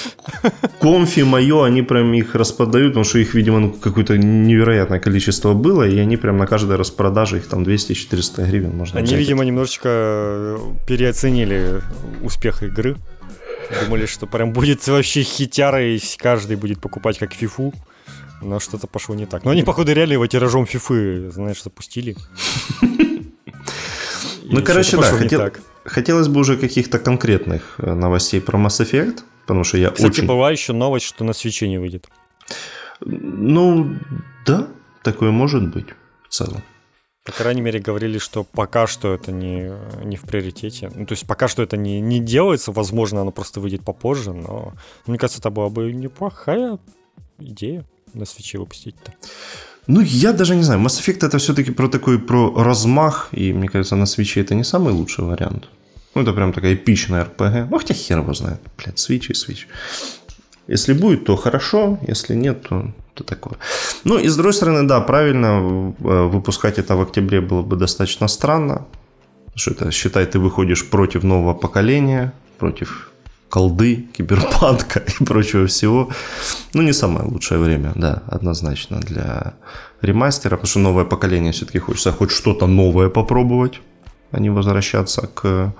конфи мое, они прям их распродают, потому что их, видимо, ну, какое-то невероятное количество было, и они прям на каждой распродаже, их там 200-400 гривен можно Они, взять. видимо, немножечко э, переоценили успех игры. Думали, что прям будет вообще хитяра, и каждый будет покупать как фифу. Но что-то пошло не так. Но они, походу, реально его тиражом фифы, знаешь, запустили. Ну, короче, да, хотел, хотелось бы уже каких-то конкретных э, новостей про Mass Effect, потому что я Кстати, очень... была еще новость, что на свече не выйдет. Ну, да, такое может быть в целом. По крайней мере, говорили, что пока что это не, не в приоритете. Ну, то есть пока что это не, не делается, возможно, оно просто выйдет попозже, но мне кажется, это была бы неплохая идея на свече выпустить-то. Ну, я даже не знаю. Mass Effect это все-таки про такой про размах, и мне кажется, на свече это не самый лучший вариант. Ну, это прям такая эпичная RPG. Ну, хотя хер его знает. Блядь, свич и свич. Если будет, то хорошо, если нет, то, то такое. Ну, и с другой стороны, да, правильно, э, выпускать это в октябре было бы достаточно странно. Что это, считай, ты выходишь против нового поколения, против колды, киберпанка и прочего всего. Ну, не самое лучшее время, да, однозначно для ремастера, потому что новое поколение все-таки хочется хоть что-то новое попробовать, а не возвращаться к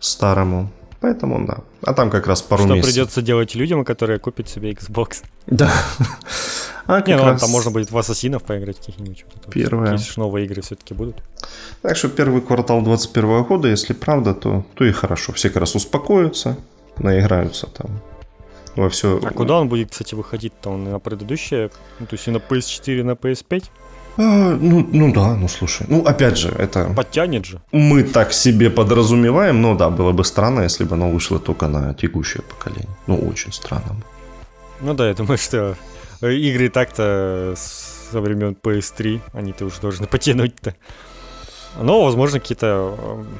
старому. Поэтому да. А там как раз пару Что месяцев. придется делать людям, которые купят себе Xbox. Да. А не, ну раз... там можно будет в Ассасинов поиграть каких-нибудь. Первое. Если новые игры все-таки будут. Так что первый квартал 2021 года, если правда, то, то и хорошо. Все как раз успокоятся, наиграются там во все. А куда он будет, кстати, выходить-то? Он на предыдущее, ну, то есть и на PS4, и на PS5? А, ну, ну да, ну слушай. Ну, опять же, это... Подтянет же. Мы так себе подразумеваем, но да, было бы странно, если бы оно вышло только на текущее поколение. Ну, очень странно. Ну да, я думаю, что игры так-то со времен PS3, они-то уже должны потянуть-то. Но, возможно, какие-то,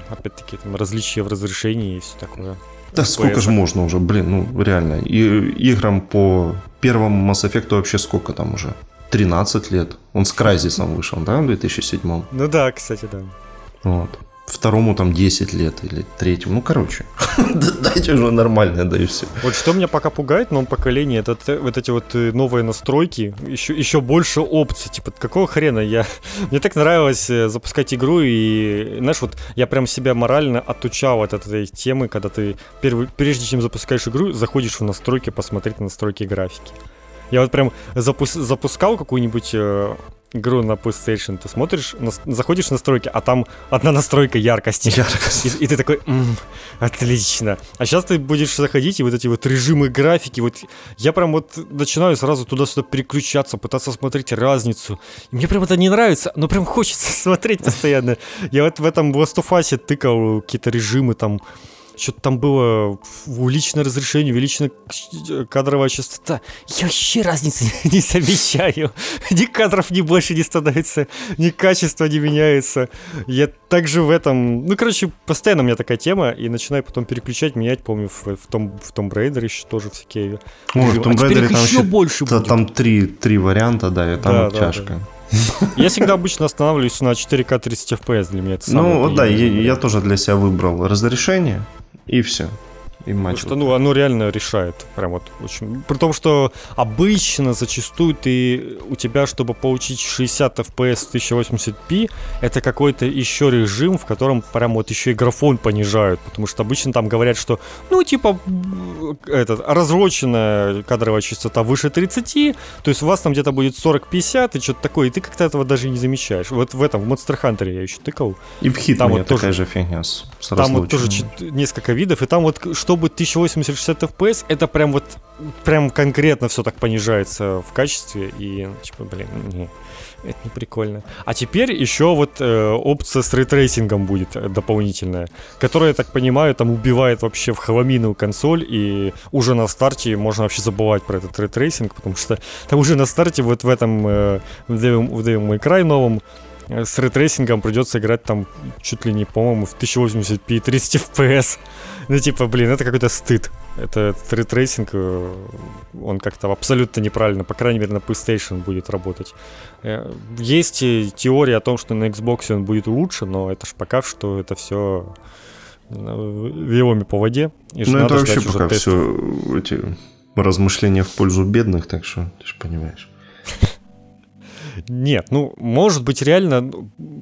опять-таки, там, различия в разрешении и все такое. Да PS. сколько же можно уже, блин, ну реально. И играм по первому Mass Effect вообще сколько там уже? 13 лет. Он с Крайзисом вышел, да, в 2007? Ну да, кстати, да. Вот. Второму там 10 лет или третьему. Ну, короче, дайте уже нормально, да и все. Вот что меня пока пугает в новом поколении, это вот эти вот э, новые настройки, еще, еще больше опций. Типа, какого хрена я... Мне так нравилось э, запускать игру, и, знаешь, вот я прям себя морально отучал от этой темы, когда ты, прежде чем запускаешь игру, заходишь в настройки, посмотреть на настройки графики. Я вот прям запус- запускал какую-нибудь э, игру на PlayStation, ты смотришь, на, заходишь в настройки, а там одна настройка яркости. Яркость. И, и ты такой, м-м, отлично. А сейчас ты будешь заходить, и вот эти вот режимы графики, вот я прям вот начинаю сразу туда-сюда переключаться, пытаться смотреть разницу. И мне прям это не нравится, но прям хочется смотреть постоянно. Я вот в этом Last of Us тыкал какие-то режимы там, что-то там было увеличенное разрешение, увеличенная кадровая частота. Я вообще разницы не замечаю. Ни кадров ни больше не становится, ни качество не меняется. Я также в этом... Ну, короче, постоянно у меня такая тема, и начинаю потом переключать, менять, помню, в, в, том, в Tomb Raider еще тоже всякие... Ой, в Tomb Raider а там еще больше будет. Там три, три варианта, да, и там да, вот да, тяжко. Да. Я всегда обычно останавливаюсь на 4К 30 FPS для меня. Это ну, вот да, я, я тоже для себя выбрал разрешение. И все. И матч. Потому что, ну, оно реально решает. Прям вот очень. При том, что обычно, зачастую, ты у тебя, чтобы получить 60 FPS 1080p, это какой-то еще режим, в котором прям вот еще и графон понижают. Потому что обычно там говорят, что, ну, типа, этот, разроченная кадровая частота выше 30, то есть у вас там где-то будет 40-50 и что-то такое, и ты как-то этого даже не замечаешь. Вот в этом, в Monster Hunter я еще тыкал. И в Hitman вот такая тоже, же фигня с Там вот тоже несколько видов, и там вот, что чтобы 1080-60 FPS, это прям вот, прям конкретно все так понижается в качестве, и, типа, блин, не, это не прикольно. А теперь еще вот э, опция с ray tracing ом будет э, дополнительная, которая, я так понимаю, там убивает вообще в хламину консоль, и уже на старте можно вообще забывать про этот ray tracing, потому что там уже на старте вот в этом, э, в Devil, в Devil May Cry новом, э, с ray tracing ом придется играть там чуть ли не, по-моему, в 1080p 30 FPS. Ну, типа, блин, это какой-то стыд. Это ray tracing, э, он как-то абсолютно неправильно, по крайней мере, на PlayStation будет работать. Э, есть теория о том, что на Xbox он будет лучше, но это ж пока что это все э, вилами по воде. И ну, это вообще пока все эти размышления в пользу бедных, так что ты же понимаешь. Нет, ну, может быть, реально...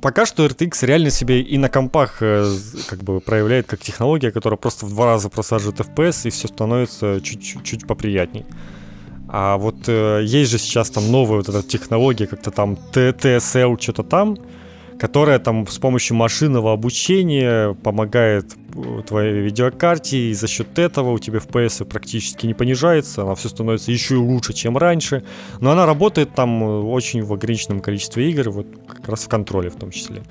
Пока что RTX реально себе и на компах э, как бы проявляет как технология, которая просто в два раза просаживает FPS, и все становится чуть-чуть поприятней. А вот э, есть же сейчас там новая вот эта технология, как-то там TSL что-то там, которая там с помощью машинного обучения помогает твоей видеокарте, и за счет этого у тебя FPS практически не понижается, она все становится еще и лучше, чем раньше. Но она работает там э, очень в ограниченном количестве игр, вот как раз в контроле в том числе.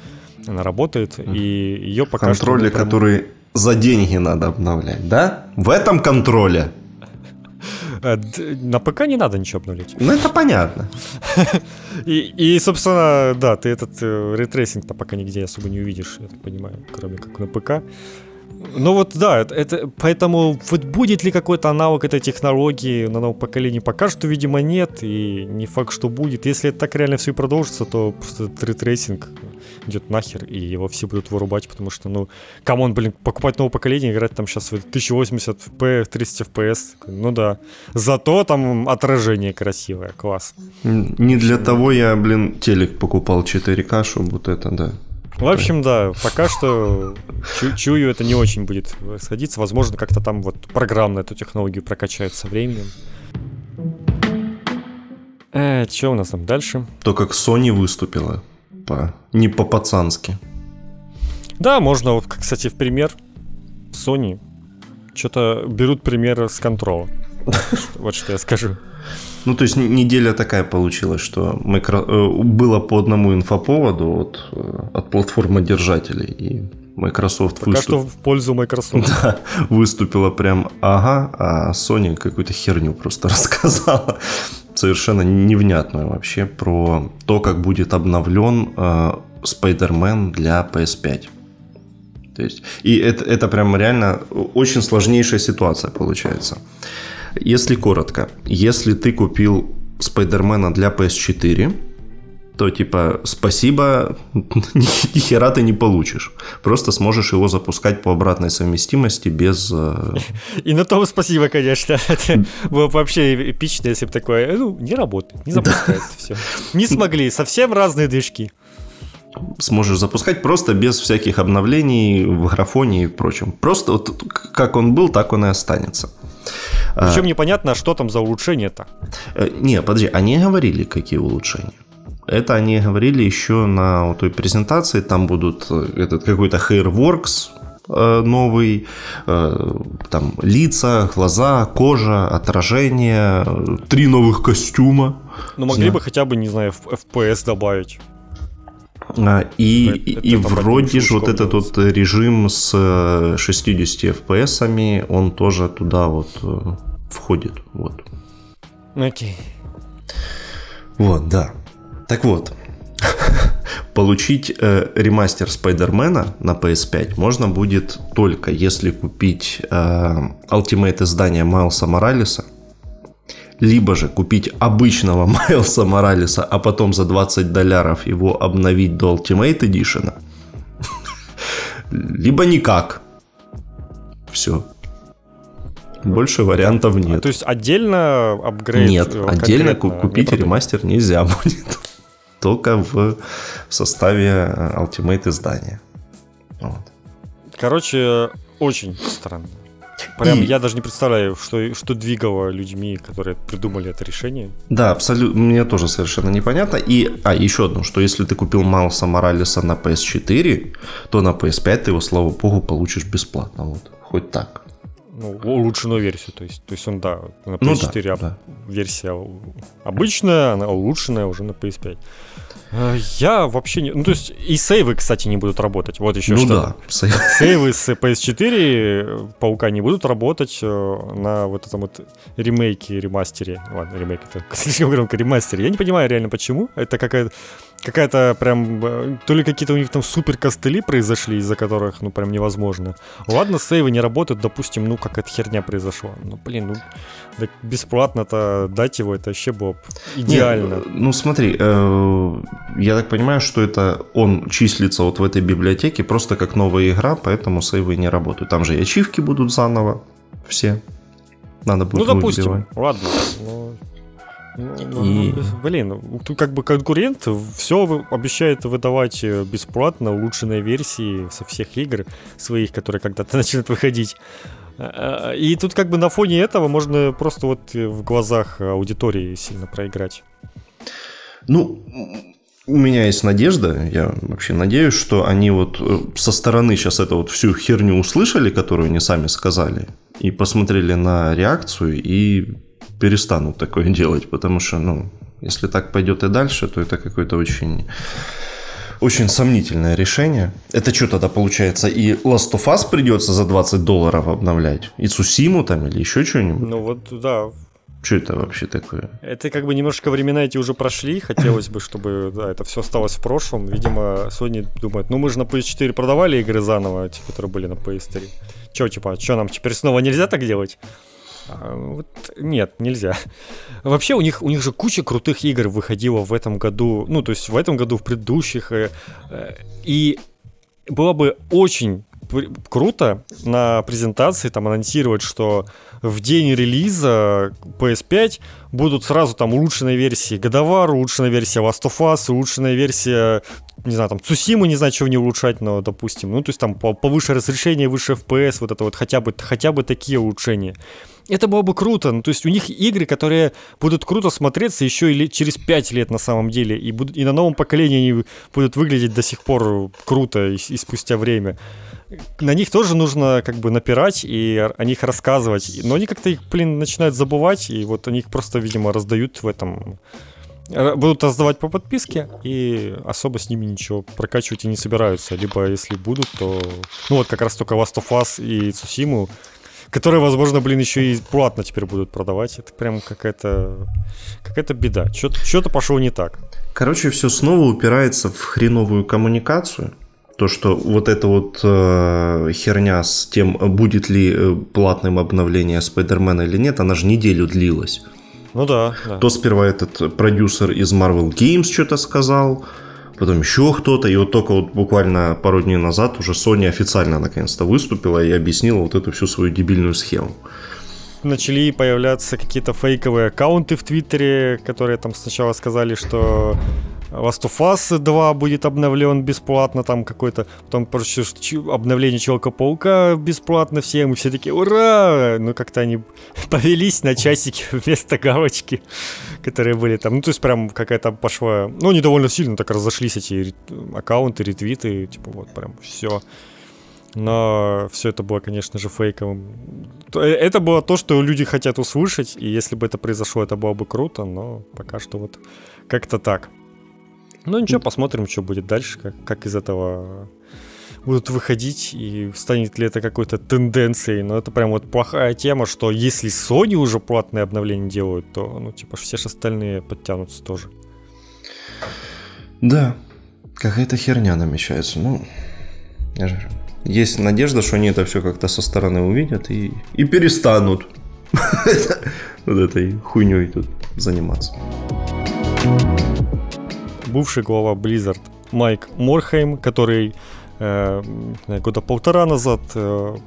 Она работает, и ее пока контроле, что... Контроле, который за деньги надо обновлять, да? В этом контроле Э, на ПК не надо ничего обновлять. Ну, это понятно. И, и собственно, да, ты этот э, ray tracing -то пока нигде особо не увидишь, я так понимаю, кроме как на ПК. Ну вот да, это, это поэтому вот будет ли какой-то аналог этой технологии на новом поколении, пока что, видимо, нет, и не факт, что будет. Если это так реально все и продолжится, то просто ray tracing идет нахер, и его все будут вырубать, потому что, ну, come on, блин, покупать новое поколение, играть там сейчас в 1080p, 30 FPS, ну да. Зато там отражение красивое, класс. Не для того я, блин, телек покупал 4К, чтобы вот это, да. В общем, да, пока что чую, это не очень будет сходиться. Возможно, как-то там вот программно эту технологию прокачают со временем. Э, что у нас там дальше? То, как Sony выступила. По... Не по-пацански. Да, можно, вот, кстати, в пример. Sony что-то берут примеры с контрола. Вот что я скажу. Ну, то есть неделя такая получилась, что микро... Э, было по одному инфоповоду от, э, от платформы держателей, и Microsoft Пока выступ... что в пользу Microsoft. Да, выступила прям ага, а Sony какую-то херню просто рассказала. Совершенно невнятную вообще про то, как будет обновлен э, Spider-Man для PS5. То есть, и это, это прям реально очень сложнейшая ситуация получается. Если коротко, если ты купил Спайдермена для PS4, то типа спасибо, ни хера ты не получишь. Просто сможешь его запускать по обратной совместимости без... Э, И на том спасибо, конечно. Это было бы вообще эпично, если бы такое, ну, не работает, не запускается все. Не смогли, совсем разные движки сможешь запускать просто без всяких обновлений в графоне и прочем. Просто вот как он был, так он и останется. Причем а, непонятно, что там за улучшение-то. Э, не, подожди, они говорили, какие улучшения. Это они говорили еще на той презентации. Там будут э, этот какой-то Hairworks э, новый, там лица, глаза, кожа, отражение, три новых костюма. Ну могли бы хотя бы, не знаю, FPS добавить. А, и, это, и, и вроде же вот этот вот режим с 60 э, FPS, он тоже туда вот э, входит. Вот. Окей. Вот, да. Так вот, получить э, ремастер Спайдермена на PS5 можно будет только если купить э, Ultimate издание Майлса Моралеса либо же купить обычного Майлса Моралеса, а потом за 20 долларов его обновить до Ultimate Edition, либо никак. Все. Больше вариантов нет. А, то есть отдельно апгрейд? Нет, отдельно купить не ремастер нельзя будет. Только в составе э, Ultimate издания. Вот. Короче, очень странно. Прям и... я даже не представляю, что, что двигало людьми, которые придумали это решение. Да, абсолютно. Мне тоже совершенно непонятно. И, а, еще одно, что если ты купил Майлса Моралеса на PS4, то на PS5 ты его, слава богу, получишь бесплатно. Вот. Хоть так. Ну, улучшенную версию, то есть, то есть он, да, на PS4 ну, да, да. версия обычная, она улучшенная уже на PS5. Э, я вообще не... Ну, то есть и сейвы, кстати, не будут работать. Вот еще ну, что. да. Сейвы с PS4 Паука не будут работать э, на вот этом вот ремейке, ремастере. Ладно, ремейк это слишком громко, ремастере. Я не понимаю реально почему. Это какая-то какая-то прям, э, то ли какие-то у них там супер костыли произошли, из-за которых, ну, прям невозможно. Ладно, сейвы не работают, допустим, ну, какая-то херня произошла. Ну, блин, ну, так бесплатно-то дать его, это вообще было идеально. Не, ну, смотри, э, я так понимаю, что это он числится вот в этой библиотеке просто как новая игра, поэтому сейвы не работают. Там же и ачивки будут заново все. Надо будет Ну, допустим, выбивать. ладно. Ну, ну, и... Блин, как бы конкурент все обещает выдавать э, бесплатно улучшенные версии со всех игр своих, которые когда-то начнут выходить. А, а, и тут как бы на фоне этого можно просто вот в глазах аудитории сильно проиграть. Ну, у меня есть надежда, я вообще надеюсь, что они вот э, со стороны сейчас эту вот всю херню услышали, которую они сами сказали, и посмотрели на реакцию и перестанут такое делать, потому что, ну, если так пойдет и дальше, то это какой-то очень очень сомнительное решение. Это что тогда получается? И Last of Us придется за 20 долларов обновлять? И Цусиму там или еще что-нибудь? Ну вот, да. Что это вообще такое? Это как бы немножко времена эти уже прошли. Хотелось бы, чтобы да, это все осталось в прошлом. Видимо, Sony думает, ну мы же на PS4 продавали игры заново, те, которые были на PS3. Че, типа, что нам теперь снова нельзя так делать? А, вот, нет, нельзя. Вообще у них, у них же куча крутых игр выходила в этом году, ну, то есть в этом году, в предыдущих. Э, э, и было бы очень круто на презентации там анонсировать, что в день релиза PS5 будут сразу там улучшенные версии War, улучшенная версия Last of Us, улучшенная версия, не знаю, там Цусимы, не знаю, чего не улучшать, но, допустим, ну, то есть там повыше разрешение, выше FPS, вот это вот хотя бы, хотя бы такие улучшения. Это было бы круто. Ну, то есть у них игры, которые будут круто смотреться еще и через 5 лет на самом деле. И, будут, и на новом поколении они будут выглядеть до сих пор круто и, и спустя время на них тоже нужно как бы напирать и о них рассказывать. Но они как-то их, блин, начинают забывать, и вот они их просто, видимо, раздают в этом будут раздавать по подписке и особо с ними ничего прокачивать и не собираются. Либо если будут, то... Ну вот как раз только Last of Us и Цусиму, которые, возможно, блин, еще и платно теперь будут продавать. Это прям какая-то какая-то беда. Что-то пошло не так. Короче, все снова упирается в хреновую коммуникацию то, что вот эта вот э, херня с тем, будет ли э, платным обновление Спайдермена или нет, она же неделю длилась. Ну да, да. То сперва этот продюсер из Marvel Games что-то сказал, потом еще кто-то, и вот только вот буквально пару дней назад уже Sony официально наконец-то выступила и объяснила вот эту всю свою дебильную схему. Начали появляться какие-то фейковые аккаунты в Твиттере, которые там сначала сказали, что Last of Us 2 будет обновлен бесплатно, там какой-то, потом короче, обновление Человека-паука бесплатно всем, и все такие, ура! Ну, как-то они повелись на часики вместо галочки, которые были там. Ну, то есть прям какая-то пошла, ну, они довольно сильно так разошлись эти аккаунты, ретвиты, типа вот прям все. Но все это было, конечно же, фейковым. Э, это было то, что люди хотят услышать, и если бы это произошло, это было бы круто, но пока что вот как-то так. Ну ничего, посмотрим, что будет дальше, как, как из этого будут выходить и станет ли это какой-то тенденцией. Но это прям вот плохая тема, что если Sony уже платные обновления делают, то, ну, типа, все же остальные подтянутся тоже. Да, какая-то херня намечается. Ну, есть надежда, что они это все как-то со стороны увидят и, и перестанут вот этой хуйней тут заниматься бывший глава Blizzard Майк Морхейм, который э, года полтора назад э,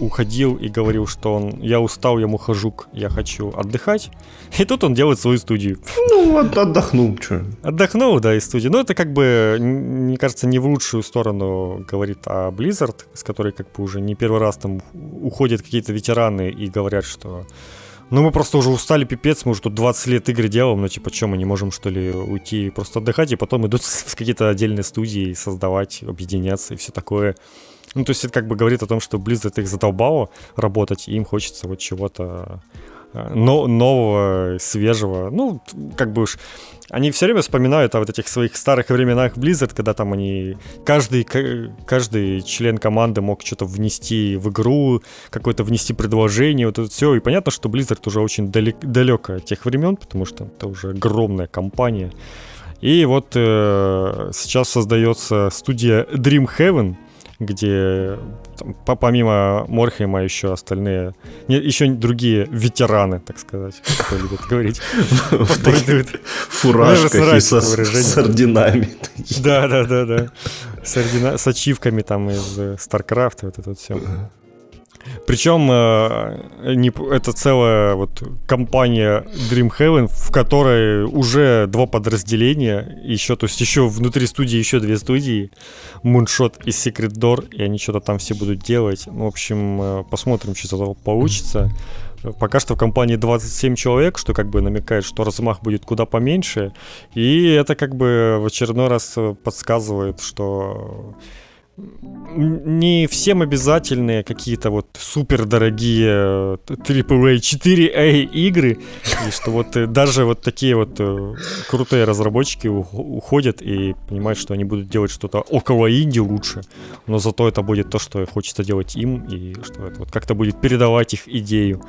уходил и говорил, что он, я устал, я мухожук, я хочу отдыхать. И тут он делает свою студию. Ну, от, отдохнул, что. Отдохнул, да, из студии. Но это как бы, мне кажется, не в лучшую сторону говорит о Blizzard, с которой как бы уже не первый раз там уходят какие-то ветераны и говорят, что ну, мы просто уже устали, пипец, мы уже тут 20 лет игры делаем, ну, типа, что, мы не можем, что ли, уйти просто отдыхать, и потом идут в какие-то отдельные студии создавать, объединяться и все такое. Ну, то есть это как бы говорит о том, что Blizzard их задолбало работать, и им хочется вот чего-то но, нового, свежего. Ну, как бы уж они все время вспоминают о вот этих своих старых временах Blizzard, когда там они... Каждый, каждый член команды мог что-то внести в игру, какое-то внести предложение, вот это все. И понятно, что Blizzard уже очень далек, далеко от тех времен, потому что это уже огромная компания. И вот э, сейчас создается студия Dreamhaven, где там, помимо Морхейма еще остальные, не, еще другие ветераны, так сказать, кто любит говорить. В фуражках и с орденами. Да, да, да, да. С ачивками там из StarCraft, вот это все. Причем э, не, это целая вот компания Dreamhaven, в которой уже два подразделения, еще, то есть еще внутри студии еще две студии, Moonshot и Secret Door, и они что-то там все будут делать. Ну, в общем, э, посмотрим, что из этого получится. Пока что в компании 27 человек, что как бы намекает, что размах будет куда поменьше. И это как бы в очередной раз подсказывает, что не всем обязательные какие-то вот супер дорогие AAA 4A игры, и что вот э, даже вот такие вот э, крутые разработчики уходят и понимают, что они будут делать что-то около инди лучше, но зато это будет то, что хочется делать им, и что это вот как-то будет передавать их идею.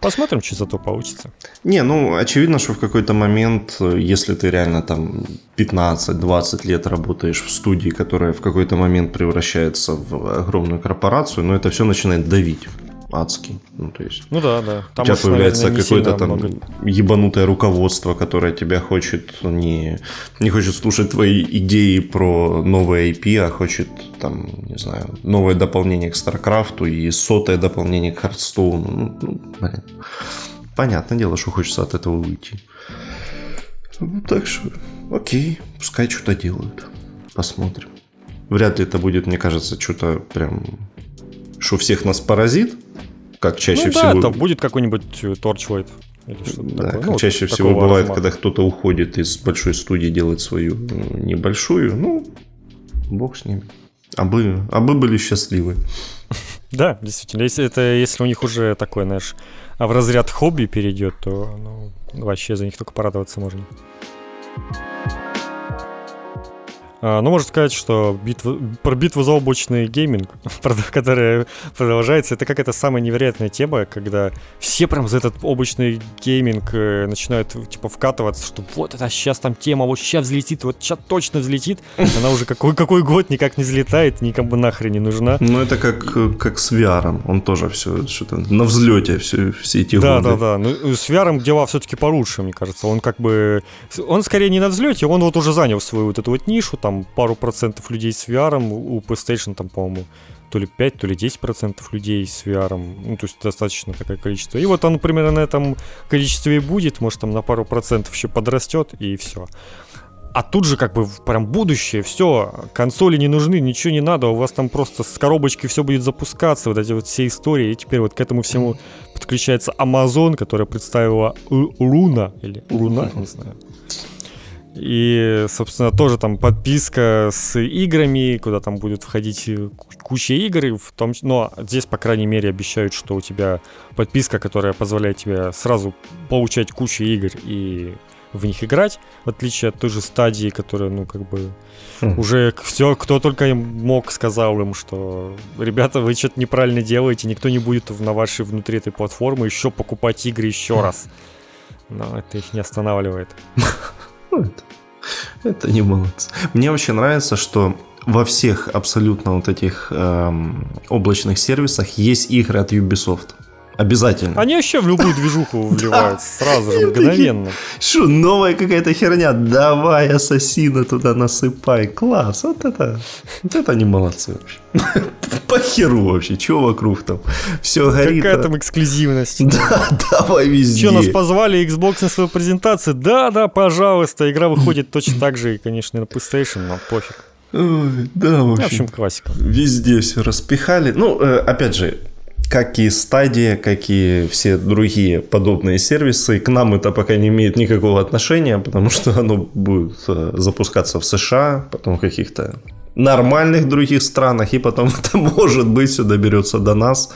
Посмотрим, что зато получится. Не, ну, очевидно, что в какой-то момент, если ты реально там 15-20 лет работаешь в студии, которая в какой-то момент превращается в огромную корпорацию, но ну, это все начинает давить. Адский. Ну, то есть... Ну да, да. Там у тебя уж, появляется какое-то там много... ебанутое руководство, которое тебя хочет не, не хочет слушать твои идеи про новые IP, а хочет там, не знаю, новое дополнение к StarCraft и сотое дополнение к Hearthstone. Ну, ну блин. Понятное дело, что хочется от этого уйти. Ну, так что, окей, пускай что-то делают. Посмотрим. Вряд ли это будет, мне кажется, что-то прям, что всех нас поразит, как чаще ну, всего. Да, это будет какой-нибудь э, Torchlight. Или что да, такое. как ну, чаще всего бывает, размаха. когда кто-то уходит из большой студии, делает свою ну, небольшую, ну, бог с ними. А бы, а бы были счастливы. Да, действительно. Если, это, если у них уже такой, знаешь, а в разряд хобби перейдет, то ну, вообще за них только порадоваться можно. Ну, можно сказать, что битва, про битву за облачный гейминг, которая продолжается, это какая-то самая невероятная тема, когда все прям за этот облачный гейминг э, начинают, типа, вкатываться, что вот это сейчас там тема, вот сейчас взлетит, вот сейчас точно взлетит. Она уже какой, какой год никак не взлетает, никому нахрен не нужна. Ну, это как, как с VR, он тоже все что-то на взлете все, все эти да, годы. Да, да, да. Ну, с VR дела все-таки получше, мне кажется. Он как бы, он скорее не на взлете, он вот уже занял свою вот эту вот нишу, там там пару процентов людей с VR, у PlayStation там, по-моему, то ли 5, то ли 10 процентов людей с VR, ну, то есть достаточно такое количество. И вот оно примерно на этом количестве и будет, может, там на пару процентов еще подрастет, и все. А тут же как бы прям будущее, все, консоли не нужны, ничего не надо, у вас там просто с коробочки все будет запускаться, вот эти вот все истории, и теперь вот к этому всему подключается Amazon, которая представила Луна, или Луна, не знаю, и, собственно, тоже там подписка с играми, куда там будет входить э, куча игр, в том, но здесь, по крайней мере, обещают, что у тебя подписка, которая позволяет тебе сразу получать кучу игр и в них играть, в отличие от той же стадии, которая, ну, как бы, хм. уже все, кто только мог, сказал им, что, ребята, вы что-то неправильно делаете, никто не будет на вашей внутри этой платформы еще покупать игры еще хм. раз. Но это их не останавливает. Ну, это, это не молодцы. Мне вообще нравится, что во всех абсолютно вот этих эм, облачных сервисах есть игры от Ubisoft. Обязательно. Они вообще в любую движуху вливают сразу же, мгновенно. Что, новая какая-то херня? Давай ассасина туда насыпай. Класс, вот это, вот это они молодцы вообще. По херу вообще, что вокруг там? Все горит. Какая там эксклюзивность. Да, давай везде. Что, нас позвали Xbox на свою презентацию? Да, да, пожалуйста. Игра выходит точно так же, конечно, на PlayStation, но пофиг. Ой, да, в общем, в общем, классика. Везде все распихали. Ну, э, опять же, как и стадия, как и все другие подобные сервисы, к нам это пока не имеет никакого отношения, потому что оно будет э, запускаться в США, потом в каких-то нормальных других странах, и потом это, может быть, все доберется до нас,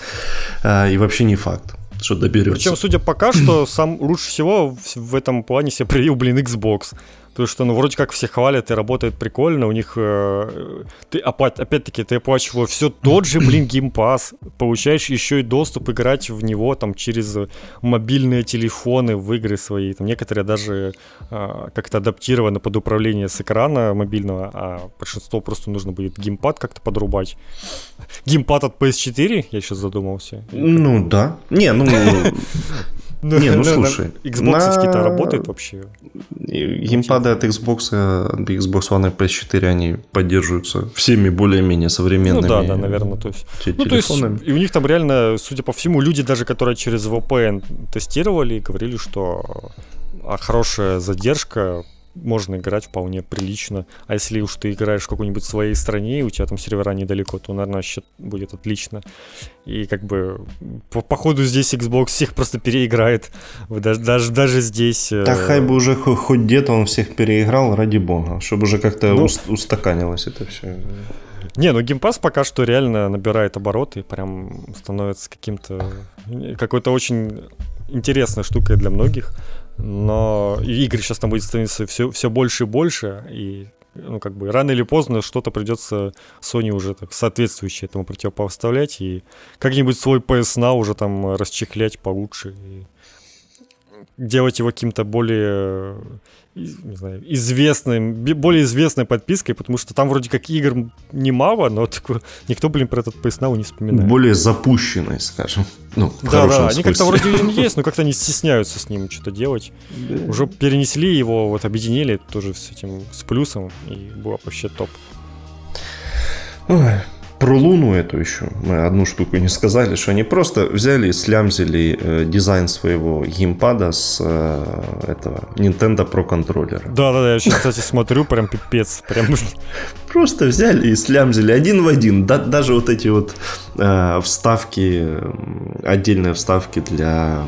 э, и вообще не факт что доберется. Причем, судя пока что, сам лучше всего в этом плане себе проявил, блин, Xbox. Потому что, ну, вроде как все хвалят и работает прикольно. У них, э, ты, опять-таки, ты оплачивал все тот же, блин, геймпас. Получаешь еще и доступ играть в него там через мобильные телефоны в игры свои. Там некоторые даже э, как-то адаптированы под управление с экрана мобильного, а большинство просто нужно будет геймпад как-то подрубать. Геймпад от PS4, я сейчас задумался. Ну, да. Не, ну... Ну, не, ну слушай. Xbox какие-то работают вообще? Геймпады от Xbox, от Xbox One и PS4, они поддерживаются всеми более-менее современными Ну да, да, наверное, то есть. Ну, то есть, и у них там реально, судя по всему, люди даже, которые через VPN тестировали, говорили, что а, хорошая задержка можно играть вполне прилично. А если уж ты играешь в какой-нибудь своей стране, и у тебя там сервера недалеко, то, наверное, счет будет отлично. И как бы по, по ходу здесь Xbox всех просто переиграет. Даже, даже, даже здесь... Да э... хай бы уже хоть, хоть где-то он всех переиграл, ради бога. Чтобы уже как-то ну, устаканилось это все. Не, ну геймпас пока что реально набирает обороты, прям становится каким-то... Какой-то очень интересной штукой для многих но игр сейчас там будет становиться все, все больше и больше, и ну, как бы рано или поздно что-то придется Sony уже так соответствующее этому противопоставлять и как-нибудь свой PS Now уже там расчехлять получше. И... делать его каким-то более не знаю, известным, более известной подпиской, потому что там вроде как игр немало, но такой, никто, блин, про этот PS Now не вспоминает. Более запущенной, скажем. Ну, да, да, они как-то вроде им есть, но как-то не стесняются с ним что-то делать. Да. Уже перенесли его, вот объединили тоже с этим, с плюсом, и было вообще топ. Ой, про Луну эту еще мы одну штуку не сказали, что они просто взяли и слямзили э, дизайн своего геймпада с э, этого Nintendo Pro контроллера. Да-да-да, я сейчас, кстати, смотрю, прям пипец. Прям... Просто взяли и слямзили один в один. Да, даже вот эти вот э, вставки, отдельные вставки для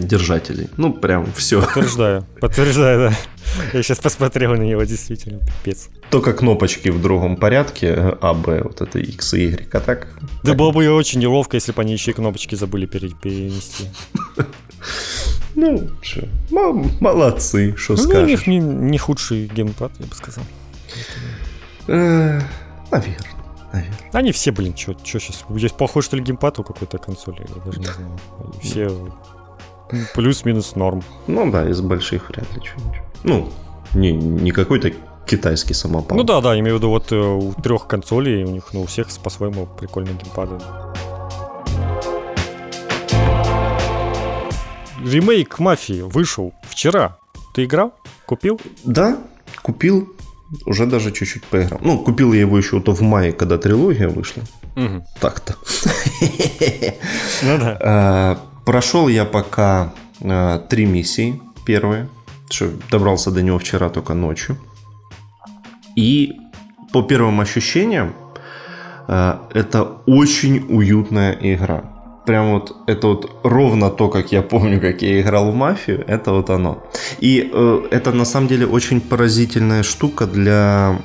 держателей. Ну, прям все. Подтверждаю, подтверждаю, да. Я сейчас посмотрел на него, действительно, пипец. Только кнопочки в другом порядке, А, Б, вот это X и Y, а так... Да так... было бы очень неловко, если бы они еще и кнопочки забыли перенести. Ну, что, молодцы, что ну, скажешь. у них не, не худший геймпад, я бы сказал. Э, наверное. Наверное. Они все, блин, что сейчас? Здесь плохой, что ли, геймпад у какой-то консоли? Я даже не знаю. Все Плюс-минус норм. Ну да, из больших вряд ли что-нибудь. Ну, не, не какой-то китайский самопал. Ну да, да, имею в виду вот э, у трех консолей, у них, ну, у всех по-своему прикольные геймпады. Ремейк Мафии вышел вчера. Ты играл? Купил? Да, купил. Уже даже чуть-чуть поиграл. Ну, купил я его еще то в мае, когда трилогия вышла. Угу. Так-то. Ну да. Прошел я пока э, три миссии первые. Что, добрался до него вчера только ночью. И по первым ощущениям, э, это очень уютная игра. Прям вот это вот ровно то, как я помню, как я играл в мафию, это вот оно. И э, это на самом деле очень поразительная штука для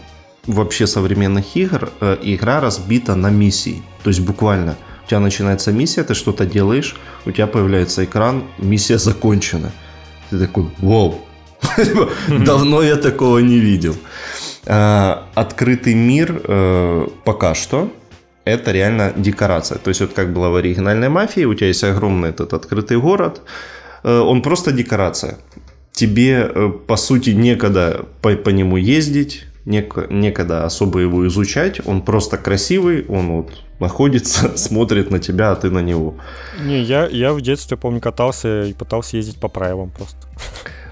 вообще современных игр. Э, игра разбита на миссии. То есть буквально у тебя начинается миссия, ты что-то делаешь, у тебя появляется экран, миссия закончена. Ты такой, вау, давно я такого не видел. А, открытый мир э, пока что это реально декорация. То есть вот как было в оригинальной мафии, у тебя есть огромный этот открытый город, э, он просто декорация. Тебе, э, по сути, некогда по, по нему ездить, нек- некогда особо его изучать. Он просто красивый, он вот находится, смотрит на тебя, а ты на него. Не, я, я в детстве, помню, катался и пытался ездить по правилам просто.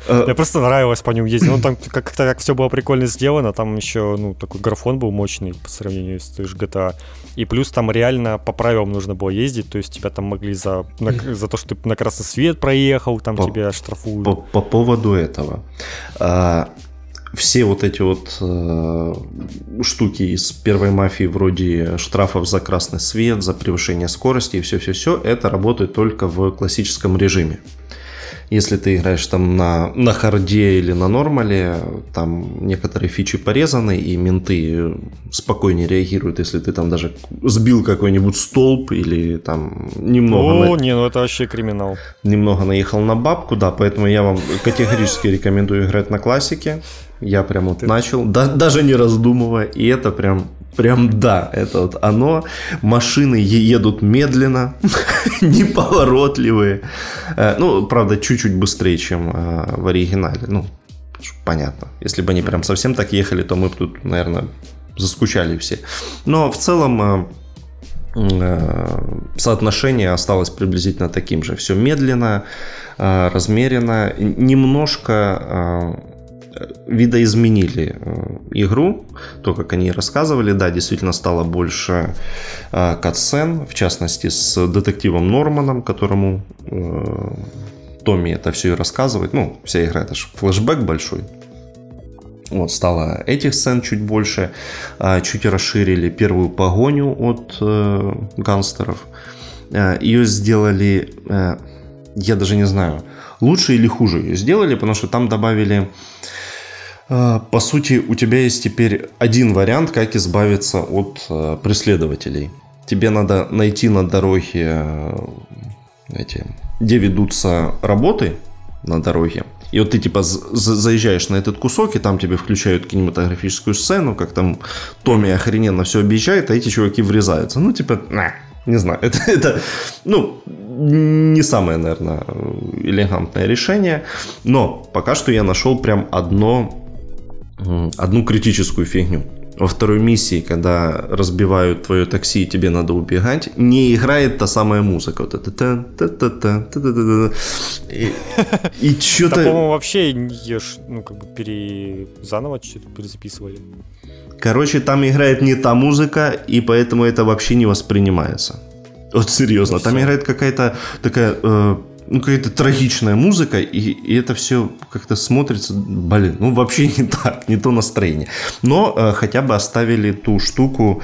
Э, Мне просто нравилось по нему ездить. Ну, там как-то как все было прикольно сделано. Там еще, ну, такой графон был мощный по сравнению с той же GTA. И плюс там реально по правилам нужно было ездить. То есть тебя там могли за, на, за то, что ты на красный свет проехал, там по, тебя штрафуют. По, по поводу этого. А, все вот эти вот э, штуки из первой мафии вроде штрафов за красный свет, за превышение скорости и все-все-все, это работает только в классическом режиме. Если ты играешь там на, на харде или на нормале, там некоторые фичи порезаны, и менты спокойнее реагируют, если ты там даже сбил какой-нибудь столб или там немного... О, на... не, ну это вообще криминал. Немного наехал на бабку, да, поэтому я вам категорически рекомендую играть на классике. Я прям вот начал, да, даже не раздумывая, и это прям Прям да, это вот оно. Машины едут медленно, неповоротливые. Э, ну, правда, чуть-чуть быстрее, чем э, в оригинале. Ну, понятно. Если бы они прям совсем так ехали, то мы бы тут, наверное, заскучали все. Но в целом э, соотношение осталось приблизительно таким же. Все медленно, размеренно, немножко видоизменили э, игру, то, как они рассказывали, да, действительно стало больше э, катсцен, в частности, с детективом Норманом, которому э, Томми это все и рассказывает. Ну, вся игра это же флешбэк большой. Вот, стало этих сцен чуть больше, чуть расширили первую погоню от э, гангстеров. Ее сделали, я даже не знаю, лучше или хуже сделали, потому что там добавили а, по сути, у тебя есть теперь один вариант, как избавиться от э, преследователей. Тебе надо найти на дороге э, эти, где ведутся работы на дороге. И вот ты типа заезжаешь на этот кусок, и там тебе включают кинематографическую сцену, как там Томми охрененно все объезжает, а эти чуваки врезаются. Ну, типа, на, Не знаю, это, это ну, не самое, наверное, элегантное решение, но пока что я нашел прям одно, одну критическую фигню во второй миссии, когда разбивают твое такси и тебе надо убегать, не играет та самая музыка. Вот это та та та та та та та И, и что-то... по-моему, вообще ну, как бы пере... заново перезаписывали. Короче, там играет не та музыка, и поэтому это вообще не воспринимается. Вот серьезно, там играет какая-то такая... Э, ну, какая-то трагичная музыка, и, и это все как-то смотрится, блин, ну, вообще не так, не то настроение. Но э, хотя бы оставили ту штуку,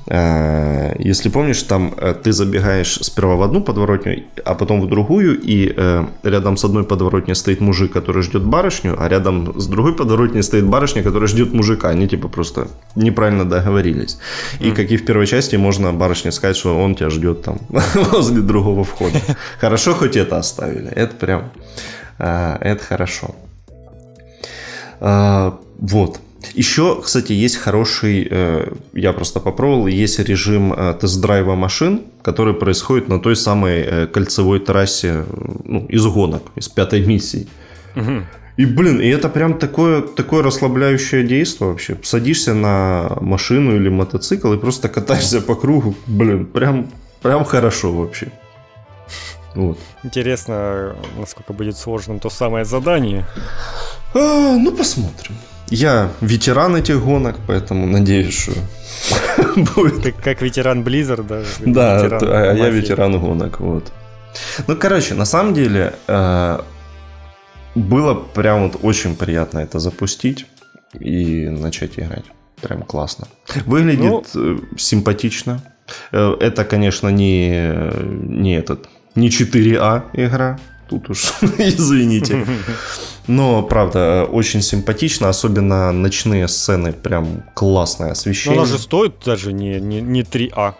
Э, если помнишь, там э, ты забегаешь сперва в одну подворотню, а потом в другую, и э, рядом с одной подворотней стоит мужик, который ждет барышню, а рядом с другой подворотней стоит барышня, которая ждет мужика. Они типа просто неправильно договорились. И mm. как и в первой части, можно барышне сказать, что он тебя ждет там возле другого входа. Хорошо, хоть это оставили. Это прям, это хорошо. Вот. Еще, кстати, есть хороший, э, я просто попробовал, есть режим э, тест-драйва машин, который происходит на той самой э, кольцевой трассе ну, из гонок, из пятой миссии. Угу. И, блин, и это прям такое, такое расслабляющее действие вообще. Садишься на машину или мотоцикл и просто катаешься по кругу. Блин, прям, прям хорошо вообще. Вот. Интересно, насколько будет сложным то самое задание. А, ну, посмотрим. Я ветеран этих гонок, поэтому надеюсь, что будет. Ты как ветеран Blizzard, да? Да, ветеран а я ветеран гонок, вот. Ну, короче, на самом деле, э, было прям вот очень приятно это запустить и начать играть. Прям классно. Выглядит ну... Э, симпатично. Э, это, конечно, не, не этот, не 4А игра, тут уж извините. Но, правда, очень симпатично, особенно ночные сцены, прям классное освещение. Но она же стоит даже не, не, не 3А.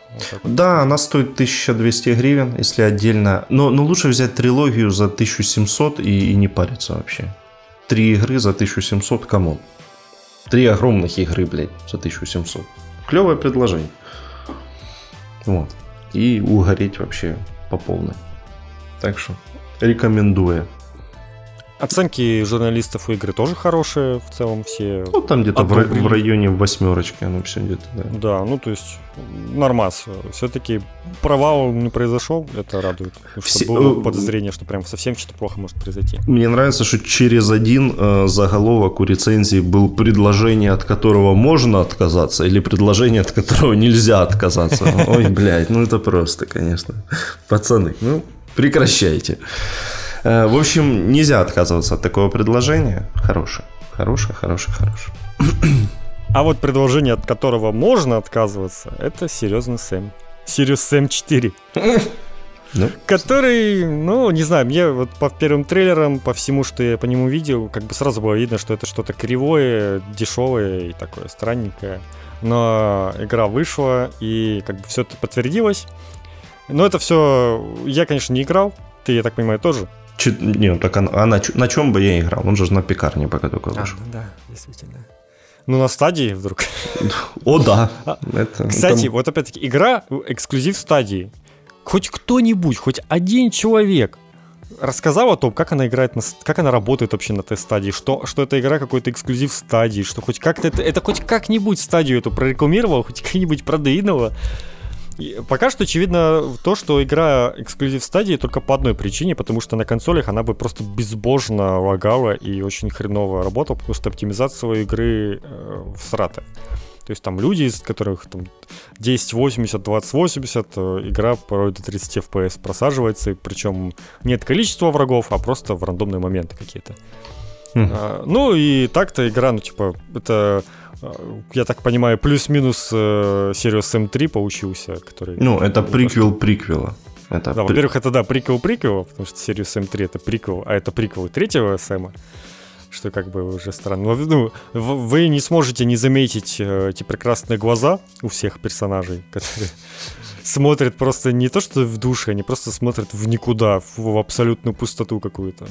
Вот да, она стоит 1200 гривен, если отдельно. Но, но лучше взять трилогию за 1700 и, и не париться вообще. Три игры за 1700, кому? Три огромных игры, блядь, за 1700. Клевое предложение. Вот. И угореть вообще по полной. Так что рекомендую. Оценки журналистов у игры тоже хорошие, в целом все. Ну, там где-то в, в районе восьмерочки оно все где-то, да. Да, ну, то есть, нормас. Все-таки провал не произошел, это радует. Все... было э, подозрение, что прям совсем что-то плохо может произойти. Мне нравится, что через один э, заголовок у рецензии был предложение, от которого можно отказаться, или предложение, от которого нельзя отказаться. Ой, блядь, ну это просто, конечно. Пацаны, ну, прекращайте. Э, в общем, нельзя отказываться от такого предложения. Хорошее, хорошее, хорошее, хорошее. А вот предложение, от которого можно отказываться, это серьезный Сэм. Сириус Сэм 4. Ну. Который, ну, не знаю, мне вот по первым трейлерам, по всему, что я по нему видел, как бы сразу было видно, что это что-то кривое, дешевое и такое странненькое. Но игра вышла, и как бы все это подтвердилось. Но это все... Я, конечно, не играл. Ты, я так понимаю, тоже? Ч... Не, ну так, а, а на, на чем бы я играл? Он же на пекарне пока только вышел. А, да, действительно. Ну, на стадии вдруг. О, да. А, это, Кстати, там... вот опять-таки, игра эксклюзив стадии. Хоть кто-нибудь, хоть один человек рассказал о том, как она играет, на, как она работает вообще на тест-стадии, что, что эта игра какой-то эксклюзив стадии, что хоть как-то это, это хоть как-нибудь стадию эту прорекламировал, хоть как-нибудь продвинуло. Пока что очевидно то, что игра эксклюзив стадии только по одной причине, потому что на консолях она бы просто безбожно лагала и очень хреново работала, потому что оптимизация игры э, всрата. То есть там люди, из которых там 1080, 2080, э, игра порой до 30 FPS просаживается, причем нет количества врагов, а просто в рандомные моменты какие-то. Mm. А, ну и так-то игра, ну типа, это я так понимаю, плюс-минус э, Sirius M3 получился, который... Ну, это приквел приквела. Это да, при... во-первых, это да, приквел приквела, потому что Sirius M3 это приквел, а это приквел третьего Сэма, что как бы уже странно. Ну, вы не сможете не заметить э, эти прекрасные глаза у всех персонажей, которые смотрят просто не то что в душе, они просто смотрят в никуда, в, в абсолютную пустоту какую-то.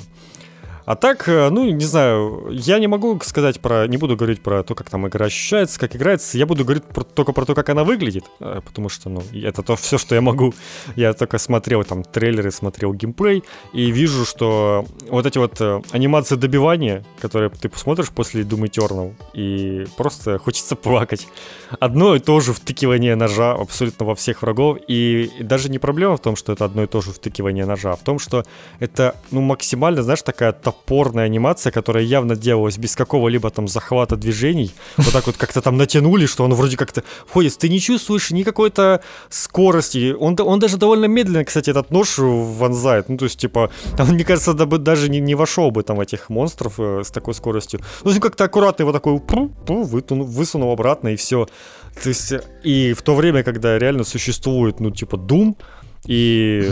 А так, э, ну, не знаю, я не могу сказать про, не буду говорить про то, как там игра ощущается, как играется, я буду говорить про, только про то, как она выглядит, э, потому что, ну, это то все, что я могу. Я только смотрел там трейлеры, смотрел геймплей, и вижу, что вот эти вот э, анимации добивания, которые ты посмотришь после Doom Eternal, и просто хочется плакать. Одно и то же втыкивание ножа абсолютно во всех врагов, и даже не проблема в том, что это одно и то же втыкивание ножа, а в том, что это, ну, максимально, знаешь, такая топорная анимация, которая явно делалась без какого-либо там захвата движений. Вот так вот как-то там натянули, что он вроде как-то входит. Ты не чувствуешь ни какой-то скорости. Он, он даже довольно медленно, кстати, этот нож вонзает. Ну, то есть, типа, там, мне кажется, да, даже не, не вошел бы там этих монстров э, с такой скоростью. Ну, как-то аккуратно его такой пу, пу, вытянул, высунул обратно и все. То есть, и в то время, когда реально существует, ну, типа, Doom, и,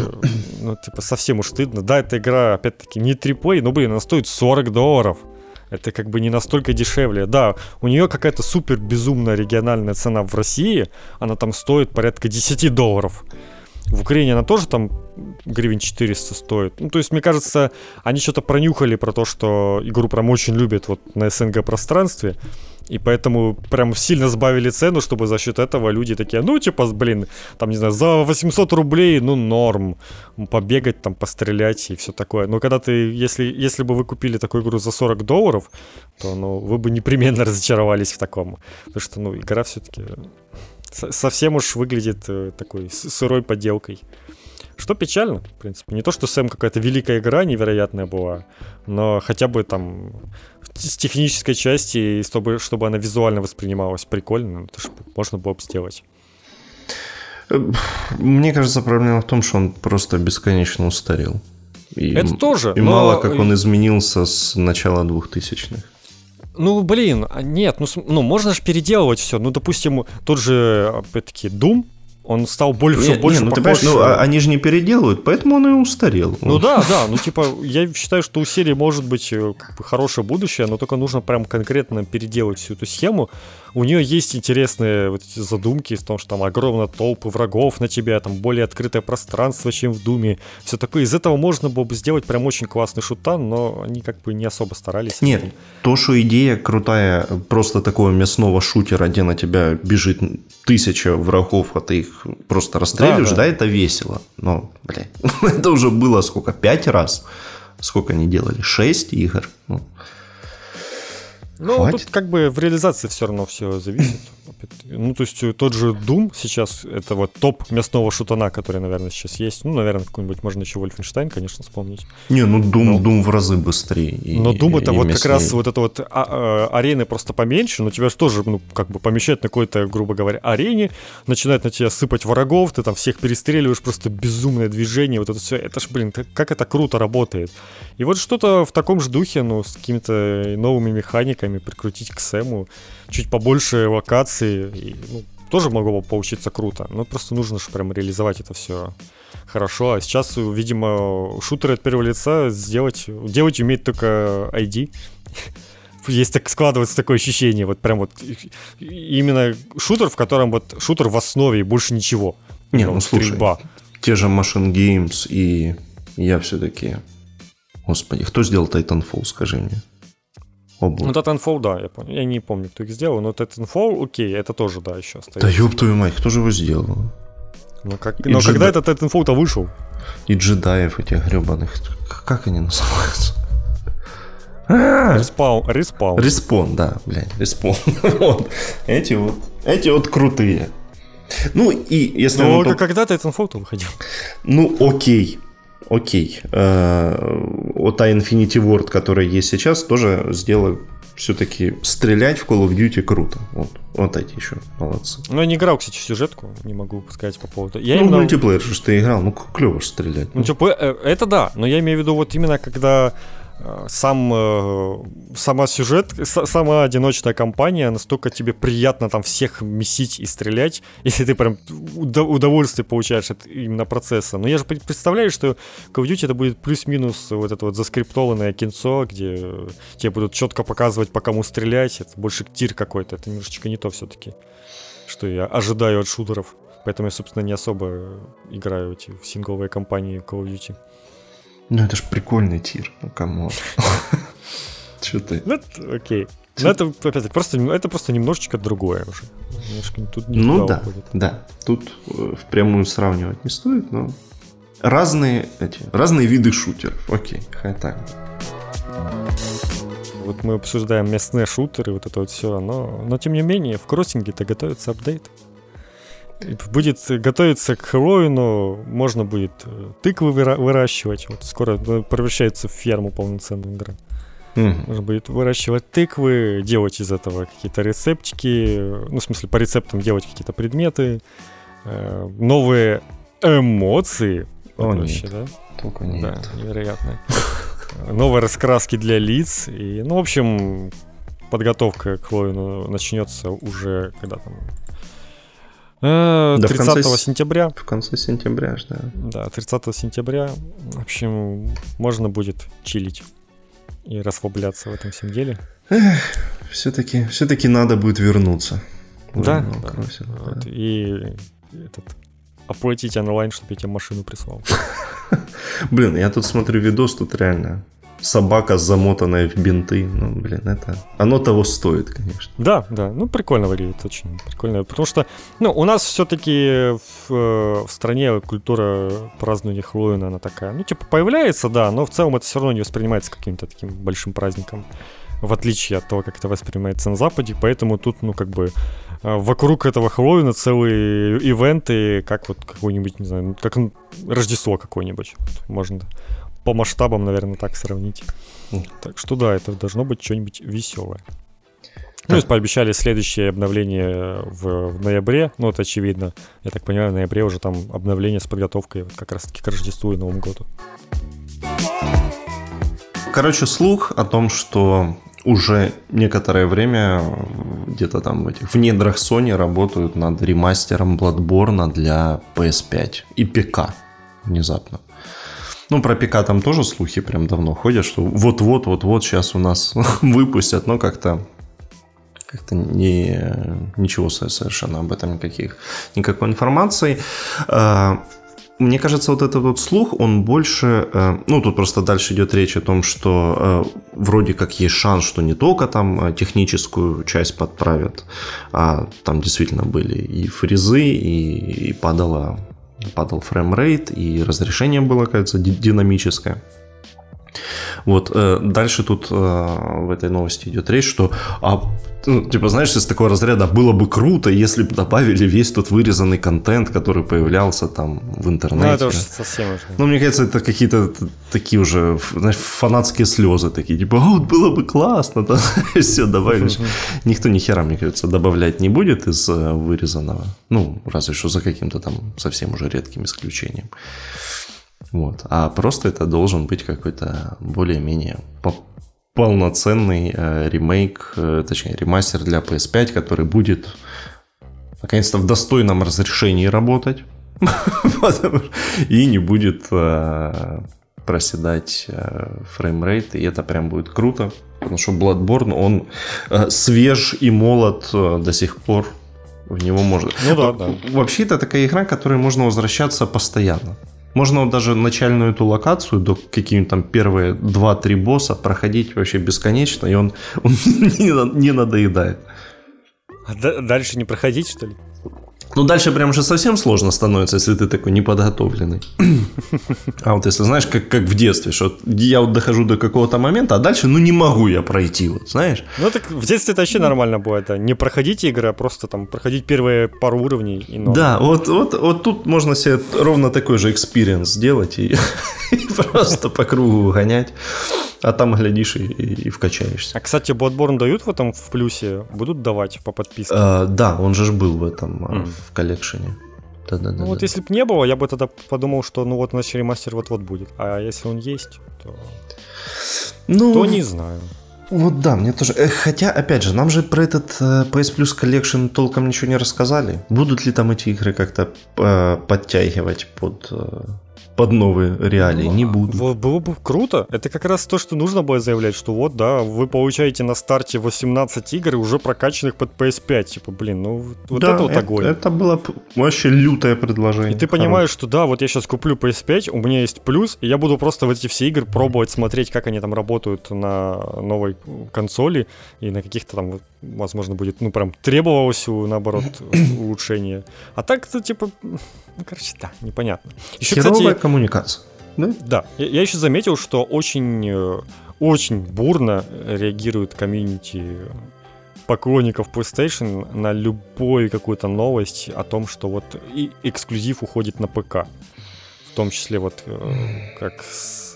ну, типа, совсем уж стыдно. Да, эта игра, опять-таки, не триплей, но, блин, она стоит 40 долларов. Это как бы не настолько дешевле. Да, у нее какая-то супер безумная региональная цена в России. Она там стоит порядка 10 долларов. В Украине она тоже там гривен 400 стоит. Ну, то есть, мне кажется, они что-то пронюхали про то, что игру прям очень любят вот на СНГ пространстве. И поэтому прям сильно сбавили цену, чтобы за счет этого люди такие, ну, типа, блин, там, не знаю, за 800 рублей, ну, норм. Побегать, там, пострелять и все такое. Но когда ты, если, если бы вы купили такую игру за 40 долларов, то, ну, вы бы непременно разочаровались в таком. Потому что, ну, игра все-таки совсем уж выглядит э, такой сырой подделкой. Что печально, в принципе. Не то, что Сэм какая-то великая игра невероятная была, но хотя бы там с технической части, и чтобы, чтобы она визуально воспринималась прикольно, это же можно было бы сделать. Мне кажется, проблема в том, что он просто бесконечно устарел. И, это тоже. И но... мало как он изменился с начала 2000-х. Ну, блин, а нет, ну, ну можно же переделывать все. Ну, допустим, тот же, опять-таки, Doom, он стал больше, не, больше не, ну, похож... Ты ну, а они же не переделывают, поэтому он и устарел. Ну да, да, ну типа, я считаю, что у серии может быть э, хорошее будущее, но только нужно прям конкретно переделать всю эту схему, у нее есть интересные вот эти задумки в том, что там огромная толпы врагов на тебя, там более открытое пространство, чем в Думе. Все такое. Из этого можно было бы сделать прям очень классный шутан, но они как бы не особо старались. Нет, то, что идея крутая, просто такого мясного шутера, где на тебя бежит тысяча врагов, а ты их просто расстреливаешь, да, да. да это весело. Но, блядь, это уже было сколько, пять раз? Сколько они делали? Шесть игр? Ну, ну, Хватит? тут как бы в реализации все равно все зависит. Ну, то есть э, тот же Doom сейчас, это вот топ мясного шутана, который, наверное, сейчас есть. Ну, наверное, какой-нибудь можно еще Wolfenstein, конечно, вспомнить. Не, ну Doom, но, Doom в разы быстрее. И, но Doom это вот мяснее. как раз вот это вот а, а, арены просто поменьше, но тебя же тоже, ну, как бы помещают на какой-то, грубо говоря, арене, начинают на тебя сыпать врагов, ты там всех перестреливаешь, просто безумное движение, вот это все. Это ж, блин, как это круто работает. И вот что-то в таком же духе, ну, с какими-то новыми механиками прикрутить к Сэму, чуть побольше локаций, и, ну, тоже могло бы получиться круто. Но просто нужно же прям реализовать это все хорошо. А сейчас, видимо, шутеры от первого лица сделать, делать умеет только ID. Есть так складывается такое ощущение, вот прям вот именно шутер, в котором вот шутер в основе и больше ничего. Не, ну слушай, те же Machine Games и я все-таки... Господи, кто сделал Titanfall, скажи мне? облако. Ну, Titanfall, да, я помню. Я не помню, кто их сделал, но Titanfall, окей, это тоже, да, еще стоит. Да ёб твою мать, кто же его сделал? Ну, как... но джеда... когда этот Titanfall-то вышел? И джедаев этих гребаных. Как они называются? Респаун. Респаун. Респон, да, блядь, респон. вот. Эти вот, эти вот крутые. Ну, и если... Ну, мы... когда Titanfall-то выходил? Ну, окей окей. Э, вот та Infinity Ward, которая есть сейчас, тоже сделала все-таки стрелять в Call of Duty круто. Вот, вот эти еще молодцы. Ну, я не играл, кстати, в сюжетку, не могу сказать по поводу. Я ну, именно... мультиплеер же ты играл, ну, клево стрелять. Ну, типа, э, это да, но я имею в виду вот именно когда сам, э, сама сюжет, сама одиночная кампания, настолько тебе приятно там всех месить и стрелять, если ты прям удовольствие получаешь от именно процесса. Но я же представляю, что Call of Duty это будет плюс-минус вот это вот заскриптованное кинцо, где тебе будут четко показывать, по кому стрелять, это больше тир какой-то, это немножечко не то все-таки, что я ожидаю от шутеров. Поэтому я, собственно, не особо играю эти сингловые кампании Call of Duty. Ну это ж прикольный тир, ну кому? Че ты? Ну, окей. Ну, это, опять просто, это просто немножечко другое уже. Немножко тут не ну да, уходит. да. Тут э, впрямую сравнивать не стоит, но разные эти, разные виды шутеров. Окей, хай так. Вот мы обсуждаем местные шутеры, вот это вот все, но, но тем не менее в кроссинге-то готовится апдейт. Будет готовиться к Хэллоуину, можно будет э, тыквы выращивать. Вот скоро ну, превращается в ферму полноценную игра. Mm-hmm. Можно будет выращивать тыквы, делать из этого какие-то рецептики, ну, в смысле, по рецептам делать какие-то предметы, э, новые эмоции. О, вообще, нет. да? Только нет. Да, невероятно. Новые раскраски для лиц. И, ну, в общем, подготовка к Хэллоуину начнется уже когда там 30 э, да, конце, сентября. В конце сентября, да. Да, 30 сентября. В общем, можно будет чилить и расслабляться в этом всем деле. все-таки, все-таки надо будет вернуться. Да, да. Да. И этот, оплатить онлайн, чтобы я тебе машину прислал. Блин, я тут смотрю видос, тут реально собака, замотанная в бинты. Ну, блин, это... Оно того стоит, конечно. Да, да. Ну, прикольно выглядит, очень прикольно. Потому что, ну, у нас все-таки в, э, в стране культура празднования Хэллоуина, она такая, ну, типа, появляется, да, но в целом это все равно не воспринимается каким-то таким большим праздником в отличие от того, как это воспринимается на Западе, поэтому тут, ну, как бы, э, вокруг этого Хэллоуина целые ивенты, как вот какой-нибудь, не знаю, как Рождество какое-нибудь. Можно по масштабам, наверное, так сравнить. Так что да, это должно быть что-нибудь веселое. Ну, и пообещали следующее обновление в, в ноябре. Ну, это очевидно. Я так понимаю, в ноябре уже там обновление с подготовкой вот как раз-таки к Рождеству и Новому году. Короче, слух о том, что уже некоторое время где-то там в этих в недрах Sony работают над ремастером Bloodborne для PS5 и ПК внезапно. Ну, про ПК там тоже слухи прям давно ходят, что вот-вот, вот-вот сейчас у нас выпустят, но как-то как-то не, ничего совершенно об этом никаких, никакой информации. А, мне кажется, вот этот вот слух, он больше... Э, ну, тут просто дальше идет речь о том, что э, вроде как есть шанс, что не только там э, техническую часть подправят, а там действительно были и фрезы, и, и падала падал фреймрейт, и разрешение было, кажется, динамическое. Вот, э, дальше тут э, в этой новости идет речь, что, а, ну, типа, знаешь, из такого разряда было бы круто, если бы добавили весь тот вырезанный контент, который появлялся там в интернете. Ну, это уже совсем уже. Ну, мне кажется, это какие-то такие уже, знаешь, фанатские слезы такие, типа, вот было бы классно, да, все добавили. Никто ни хера, мне кажется, добавлять не будет из э, вырезанного. Ну, разве что за каким-то там совсем уже редким исключением. Вот. А просто это должен быть какой-то более-менее полноценный э, ремейк, э, точнее ремастер для PS5, который будет наконец-то в достойном разрешении работать и не будет э, проседать э, framerate, и это прям будет круто, потому что Bloodborne, он э, свеж и молод э, до сих пор, в него можно... Ну да, да. Вообще это такая игра, к которой можно возвращаться постоянно. Можно даже начальную эту локацию до какие-нибудь там первые 2-3 босса проходить вообще бесконечно, и он, он не надоедает. А дальше не проходить, что ли? Ну, дальше прям уже совсем сложно становится, если ты такой неподготовленный. А вот если, знаешь, как, как в детстве, что я вот дохожу до какого-то момента, а дальше, ну, не могу я пройти, вот, знаешь? Ну, так в детстве это вообще нормально будет, да. Не проходить игры, а просто там проходить первые пару уровней. И. Да, вот, вот, вот тут можно себе ровно такой же experience сделать и, и просто по кругу гонять. А там, глядишь, и, и вкачаешься. А, кстати, Bloodborne дают в этом в плюсе? Будут давать по подписке? А, да, он же был в этом, mm. в collection е. Да, да, ну вот если бы не было, я бы тогда подумал, что ну вот наш ремастер вот-вот будет. А если он есть, то... Ну, то не знаю. Вот да, мне тоже. Э, хотя, опять же, нам же про этот э, PS Plus Collection толком ничего не рассказали. Будут ли там эти игры как-то э, подтягивать под под новые реалии, не ну, буду. Было бы круто. Это как раз то, что нужно было заявлять, что вот, да, вы получаете на старте 18 игр, уже прокачанных под PS5. Типа, блин, ну вот да, это вот огонь. Это было вообще лютое предложение. И ты понимаешь, что да, вот я сейчас куплю PS5, у меня есть плюс, и я буду просто в эти все игры пробовать смотреть, как они там работают на новой консоли, и на каких-то там, возможно, будет, ну, прям требовалось, наоборот, улучшение. А так-то, типа, ну, короче, да, непонятно. Еще, Херовая кстати, коммуникация. Да, да. Я, я еще заметил, что очень, э, очень бурно реагирует комьюнити поклонников PlayStation на любую какую-то новость о том, что вот и эксклюзив уходит на ПК. В том числе вот э, как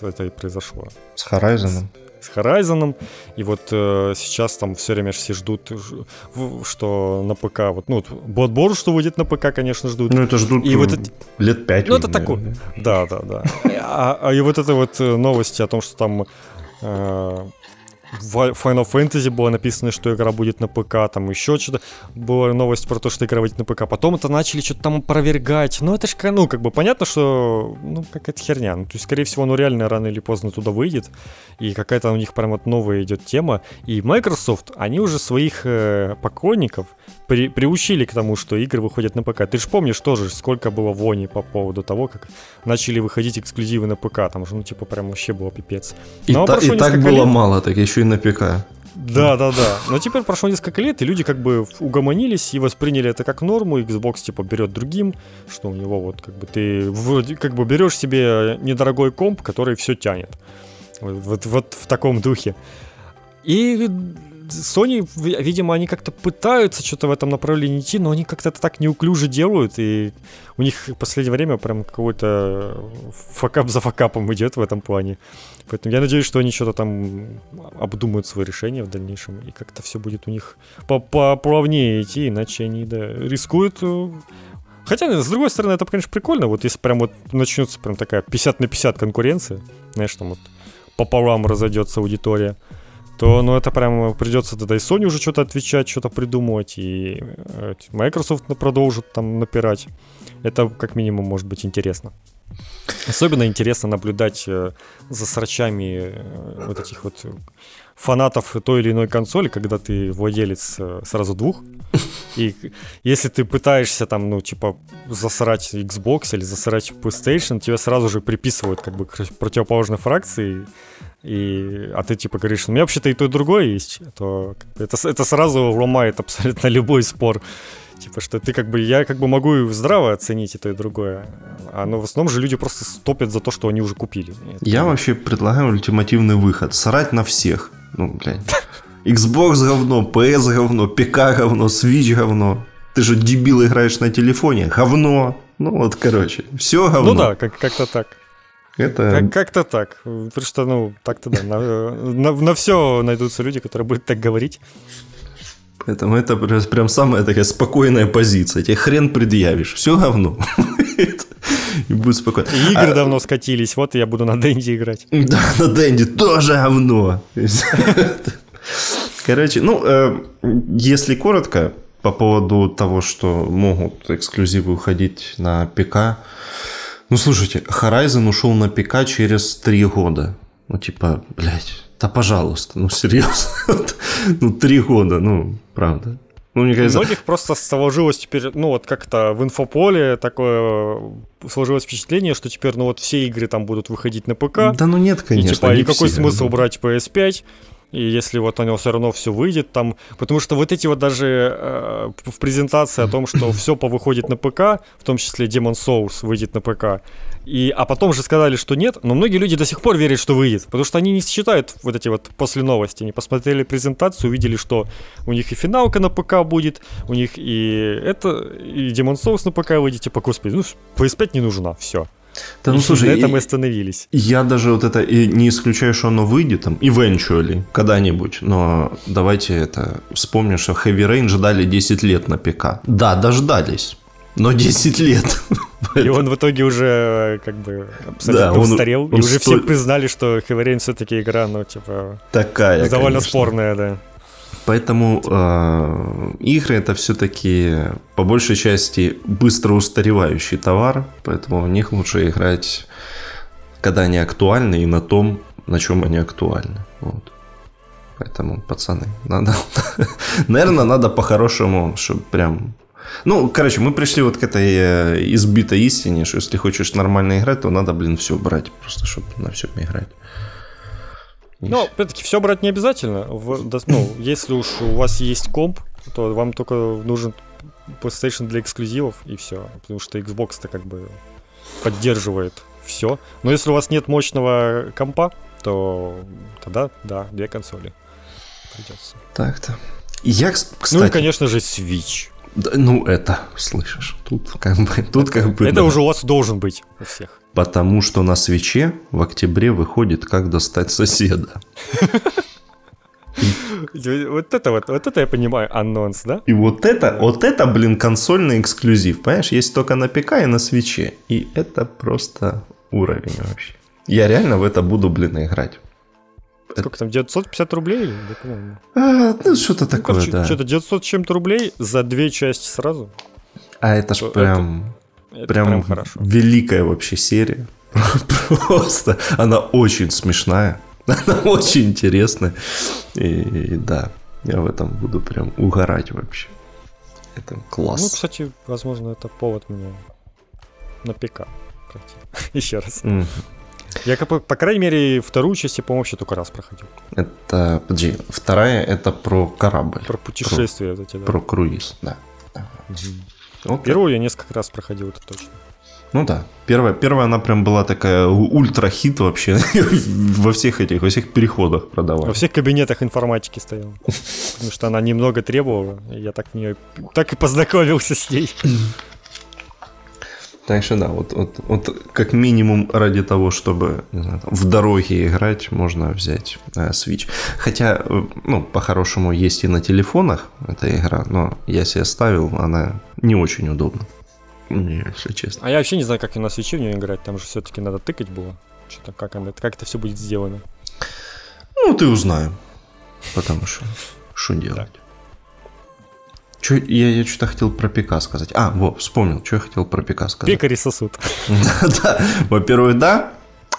это и произошло. С Horizon с Horizon. И вот э, сейчас там все время все ждут, что на ПК, вот, ну, Bloodborne, что выйдет на ПК, конечно, ждут. Ну, это ждут и вот это, лет пять. Ну, это такое. Да, да, да. А, а и вот это вот э, новости о том, что там э, в Final Fantasy было написано, что игра будет на ПК, там еще что-то, была новость про то, что игра выйдет на ПК. Потом это начали что-то там опровергать. Ну, это же, ну, как бы понятно, что, ну, какая-то херня. Ну, то есть, скорее всего, ну, реально рано или поздно туда выйдет. И какая-то у них прям вот новая идет тема. И Microsoft, они уже своих э, поклонников при, приучили к тому, что игры выходят на ПК. Ты же помнишь тоже, сколько было вони по поводу того, как начали выходить эксклюзивы на ПК. Там же, ну, типа, прям вообще было пипец. И, та, и так было лет... мало, так еще и на ПК. Да, да, да. Но теперь прошло несколько лет, и люди как бы угомонились и восприняли это как норму. Xbox типа берет другим, что у него вот как бы ты вроде как бы берешь себе недорогой комп, который все тянет. Вот, вот, вот в таком духе. И Sony, видимо, они как-то пытаются что-то в этом направлении идти, но они как-то это так неуклюже делают, и у них в последнее время прям какой-то факап за факапом идет в этом плане. Поэтому я надеюсь, что они что-то там обдумают свои решения в дальнейшем, и как-то все будет у них поплавнее идти, иначе они да, рискуют э, Хотя, с другой стороны, это, конечно, прикольно. Вот если прям вот начнется прям такая 50 на 50 конкуренция, знаешь, там вот пополам разойдется аудитория, то ну, это прям придется тогда и Sony уже что-то отвечать, что-то придумывать, и э, Microsoft продолжит там напирать. Это как минимум может быть интересно. Особенно интересно наблюдать э, за срачами э, вот этих вот фанатов той или иной консоли, когда ты владелец сразу двух. И если ты пытаешься там, ну, типа, засрать Xbox или засрать PlayStation, тебя сразу же приписывают как бы к противоположной фракции и, а ты типа говоришь, у меня вообще-то и то, и другое есть, то это, это сразу ломает абсолютно любой спор. Типа, что ты как бы, я как бы могу здраво оценить и то, и другое. А но в основном же люди просто стопят за то, что они уже купили. Я это... вообще предлагаю ультимативный выход. Срать на всех. Ну, блядь. Xbox говно, PS говно, ПК говно, Switch говно. Ты же дебил играешь на телефоне. Говно. Ну вот, короче, все говно. Ну да, как- как-то так. Это... Как- как-то так. Потому что, ну, так-то да. На, на, на все найдутся люди, которые будут так говорить. Поэтому это прям самая такая спокойная позиция. Тебе хрен предъявишь. Все говно. И будет спокойно. игры а... давно скатились. Вот я буду на Дэнди играть. Да, на Дэнди тоже говно. Короче, ну, э, если коротко по поводу того, что могут эксклюзивы уходить на ПК, ну, слушайте, Horizon ушел на ПК через три года. Ну, типа, блядь, да пожалуйста, ну, серьезно. ну, три года, ну, правда. Ну, мне кажется... У многих просто сложилось теперь, ну, вот как-то в инфополе такое сложилось впечатление, что теперь, ну, вот все игры там будут выходить на ПК. Да ну нет, конечно. И, типа, и какой все, смысл брать PS5? И если вот у него все равно все выйдет там, потому что вот эти вот даже э, в презентации о том, что все повыходит на ПК, в том числе Demon Souls выйдет на ПК, и, а потом же сказали, что нет, но многие люди до сих пор верят, что выйдет, потому что они не считают вот эти вот после новости, они посмотрели презентацию, увидели, что у них и финалка на ПК будет, у них и это, и Demon Souls на ПК выйдет, типа, господи, ну PS5 не нужна, все. Да ну слушай, на этом мы остановились. Я даже вот это и не исключаю, что оно выйдет там, eventually, когда-нибудь. Но давайте это вспомним, что Heavy Rain ждали 10 лет на ПК. Да, дождались. Но 10 лет. И он в итоге уже как бы абсолютно да, он, устарел. Он и уже столь... все признали, что Heavy Rain все-таки игра, ну, типа... Такая, Довольно конечно. спорная, да. Поэтому э, игры это все-таки по большей части быстро устаревающий товар, поэтому в них лучше играть когда они актуальны и на том, на чем они актуальны. Вот. Поэтому, пацаны, надо... Наверное, надо по-хорошему, чтобы прям... Ну, короче, мы пришли вот к этой э, избитой истине, что если хочешь нормально играть, то надо, блин, все брать, просто чтобы на всем играть. Ну, опять-таки, все брать не обязательно. ну, если уж у вас есть комп, то вам только нужен PlayStation для эксклюзивов и все. Потому что Xbox-то как бы поддерживает все. Но если у вас нет мощного компа, то тогда, да, две консоли придется. Так-то. Я, кстати... Ну и, конечно же, Switch. Да, ну, это, слышишь, тут как бы... Тут как бы это да. уже у вас должен быть у всех. Потому что на свече в октябре выходит «Как достать соседа». Вот это вот, вот это я понимаю, анонс, да? И вот это, вот это, блин, консольный эксклюзив, понимаешь? Есть только на ПК и на свече. И это просто уровень вообще. Я реально в это буду, блин, играть. Сколько там, 950 рублей? По-моему. А, ну, что-то ну, такое, короче, да. Что-то 900 чем-то рублей за две части сразу. А это ж прям... Это, прям, прям хорошо. великая вообще серия. Просто она очень смешная. Она очень интересная. И, и да, я в этом буду прям угорать вообще. Это класс. Ну, кстати, возможно, это повод мне на ПК. Еще раз. Mm. Я, по, по крайней мере, вторую часть я, по-моему, вообще только раз проходил. Это, подожди, вторая это про корабль. Про путешествие. Про, эти, да. про круиз, да. Угу. Okay. Первую я несколько раз проходил, это точно. Ну да. Первая, первая она прям была такая ультра-хит вообще. во всех этих, во всех переходах продавала. Во всех кабинетах информатики стояла. Потому что она немного требовала. Я так, не, так и познакомился с ней. Так что да, вот, вот, вот как минимум ради того, чтобы не знаю, там, в дороге играть, можно взять э, Switch. Хотя, ну, по-хорошему, есть и на телефонах эта игра, но я себе ставил, она не очень удобна. Не, если честно. А я вообще не знаю, как и на свече в нее играть, там же все-таки надо тыкать было. Что-то как, она, как это все будет сделано. Ну, ты узнаю. Потому что что делать? Чё, я, я что-то хотел про ПК сказать. А, вот, вспомнил, что я хотел про ПК сказать. Пекари сосуд. Да, во-первых, да,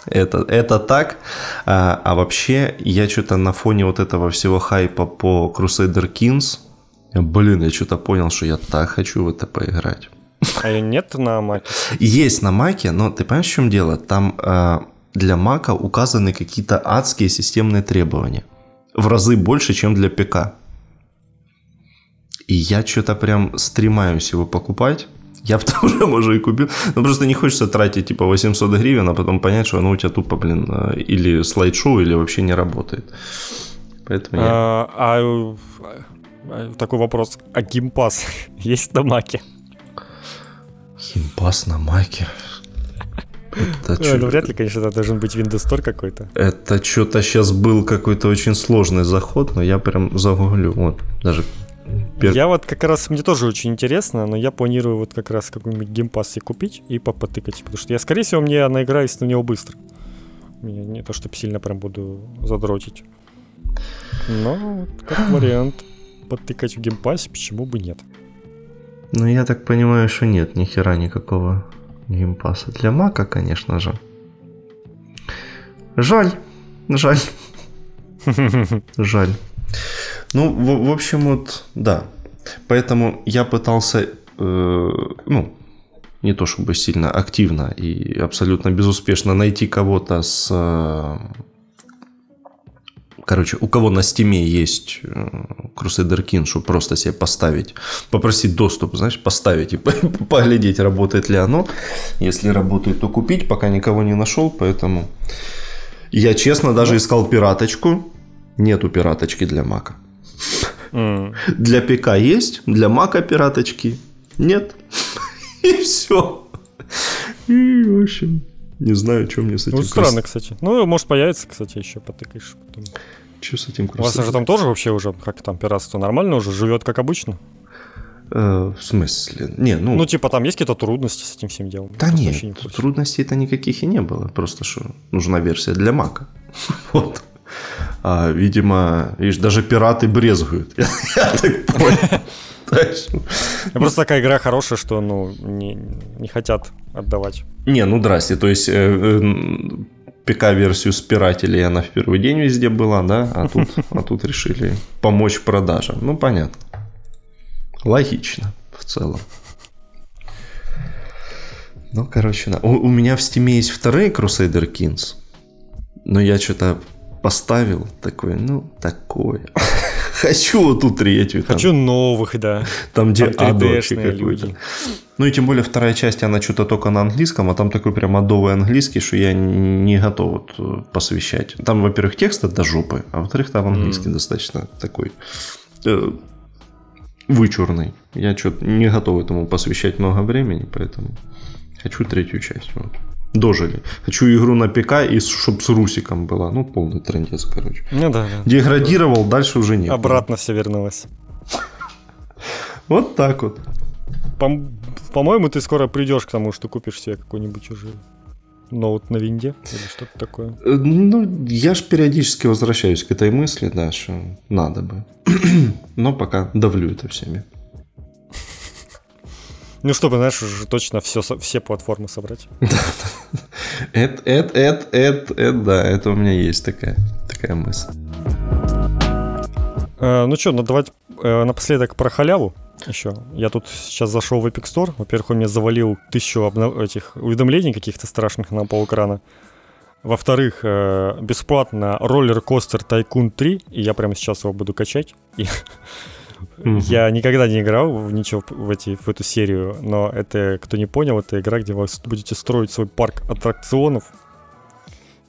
это, это так. А, а вообще, я что-то на фоне вот этого всего хайпа по Crusader Kings, блин, я что-то понял, что я так хочу в это поиграть. А нет на Маке? Есть на Маке, но ты понимаешь, в чем дело? Там э, для Мака указаны какие-то адские системные требования. В разы больше, чем для ПК. И я что-то прям стремаюсь его покупать. Я бы тоже, может, и купил. Но просто не хочется тратить типа 800 гривен, а потом понять, что оно у тебя тупо, блин, э, или слайд-шоу, или вообще не работает. Поэтому я... А, а, а такой вопрос. А геймпас есть на Маке? Химпас на Маке. Это ну, ну, вряд ли, конечно, это должен быть Windows Store какой-то. Это что-то сейчас был какой-то очень сложный заход, но я прям загуглю. Вот, даже Пер... Я вот как раз, мне тоже очень интересно, но я планирую вот как раз какой-нибудь геймпас себе купить и попотыкать, потому что я, скорее всего, мне наиграюсь на него быстро. Не, не то, чтобы сильно прям буду задротить. Но вот как вариант потыкать в Game Pass е, почему бы нет. Ну, я так понимаю, что нет ни хера никакого Game Pass а. Для Мака, конечно же. Жаль. Жаль. Жаль. Ну, в, в общем, вот, да. Поэтому я пытался, э, ну, не то чтобы сильно активно и абсолютно безуспешно найти кого-то с э, короче, у кого на стиме есть э, Crusader King, чтобы просто себе поставить, попросить доступ, знаешь, поставить и поглядеть, работает ли оно. Если работает, то купить, пока никого не нашел, поэтому я честно даже искал пираточку. Нету пираточки для Мака. Mm. Для ПК есть, для Мака пираточки нет. И все. И, в общем, не знаю, что мне с этим... Ну, странно, кстати. Ну, может, появится, кстати, еще потыкаешь потом. Что с этим У вас же там тоже вообще уже, как там, пиратство нормально уже, живет как обычно? Э, в смысле? Не, ну... Ну, типа, там есть какие-то трудности с этим всем делом? Да нет, не трудностей-то никаких и не было. Просто что нужна версия для Мака. вот. А, видимо, видишь, даже пираты брезгуют. Я, я так понял. Просто такая игра хорошая, что ну не, не хотят отдавать. Не, ну здрасте. То есть э, ПК-версию спирателей, она в первый день везде была, да, а тут, а тут решили помочь продажам. Ну, понятно. Логично в целом. Ну, короче, да. у, у меня в стиме есть вторые Crusader Kings, но я что-то поставил такой, ну, такое. Хочу вот ту третью. Хочу там, новых, да. Там, где адовый какой-то. Ну и тем более вторая часть, она что-то только на английском, а там такой прям адовый английский, что я не готов вот э, посвящать. Там, во-первых, текст до жопы, а во-вторых, там английский mm. достаточно такой э, вычурный. Я что-то не готов этому посвящать много времени, поэтому хочу третью часть. Вот. Дожили. Хочу игру на ПК, и чтобы с Русиком была. Ну, полный трендец, короче. Ну да, да. Деградировал, дальше уже нет. Обратно все вернулось. Вот так вот. По-моему, ты скоро придешь к тому, что купишь себе какой-нибудь чужой ноут на винде или что-то такое. Э, ну, я ж периодически возвращаюсь к этой мысли, да, что надо бы. Но пока давлю это всеми. Ну, чтобы, знаешь, уже точно все, все платформы собрать. Это, это, это, это, это, да, это у меня есть такая, такая мысль. Э, ну что, ну давайте э, напоследок про халяву еще. Я тут сейчас зашел в Epic Store. Во-первых, он мне завалил тысячу обнов... этих уведомлений каких-то страшных на полэкрана. Во-вторых, э, бесплатно Coaster Tycoon 3, и я прямо сейчас его буду качать. И Mm-hmm. Я никогда не играл в ничего в, эти, в эту серию, но это, кто не понял, это игра, где вы будете строить свой парк аттракционов.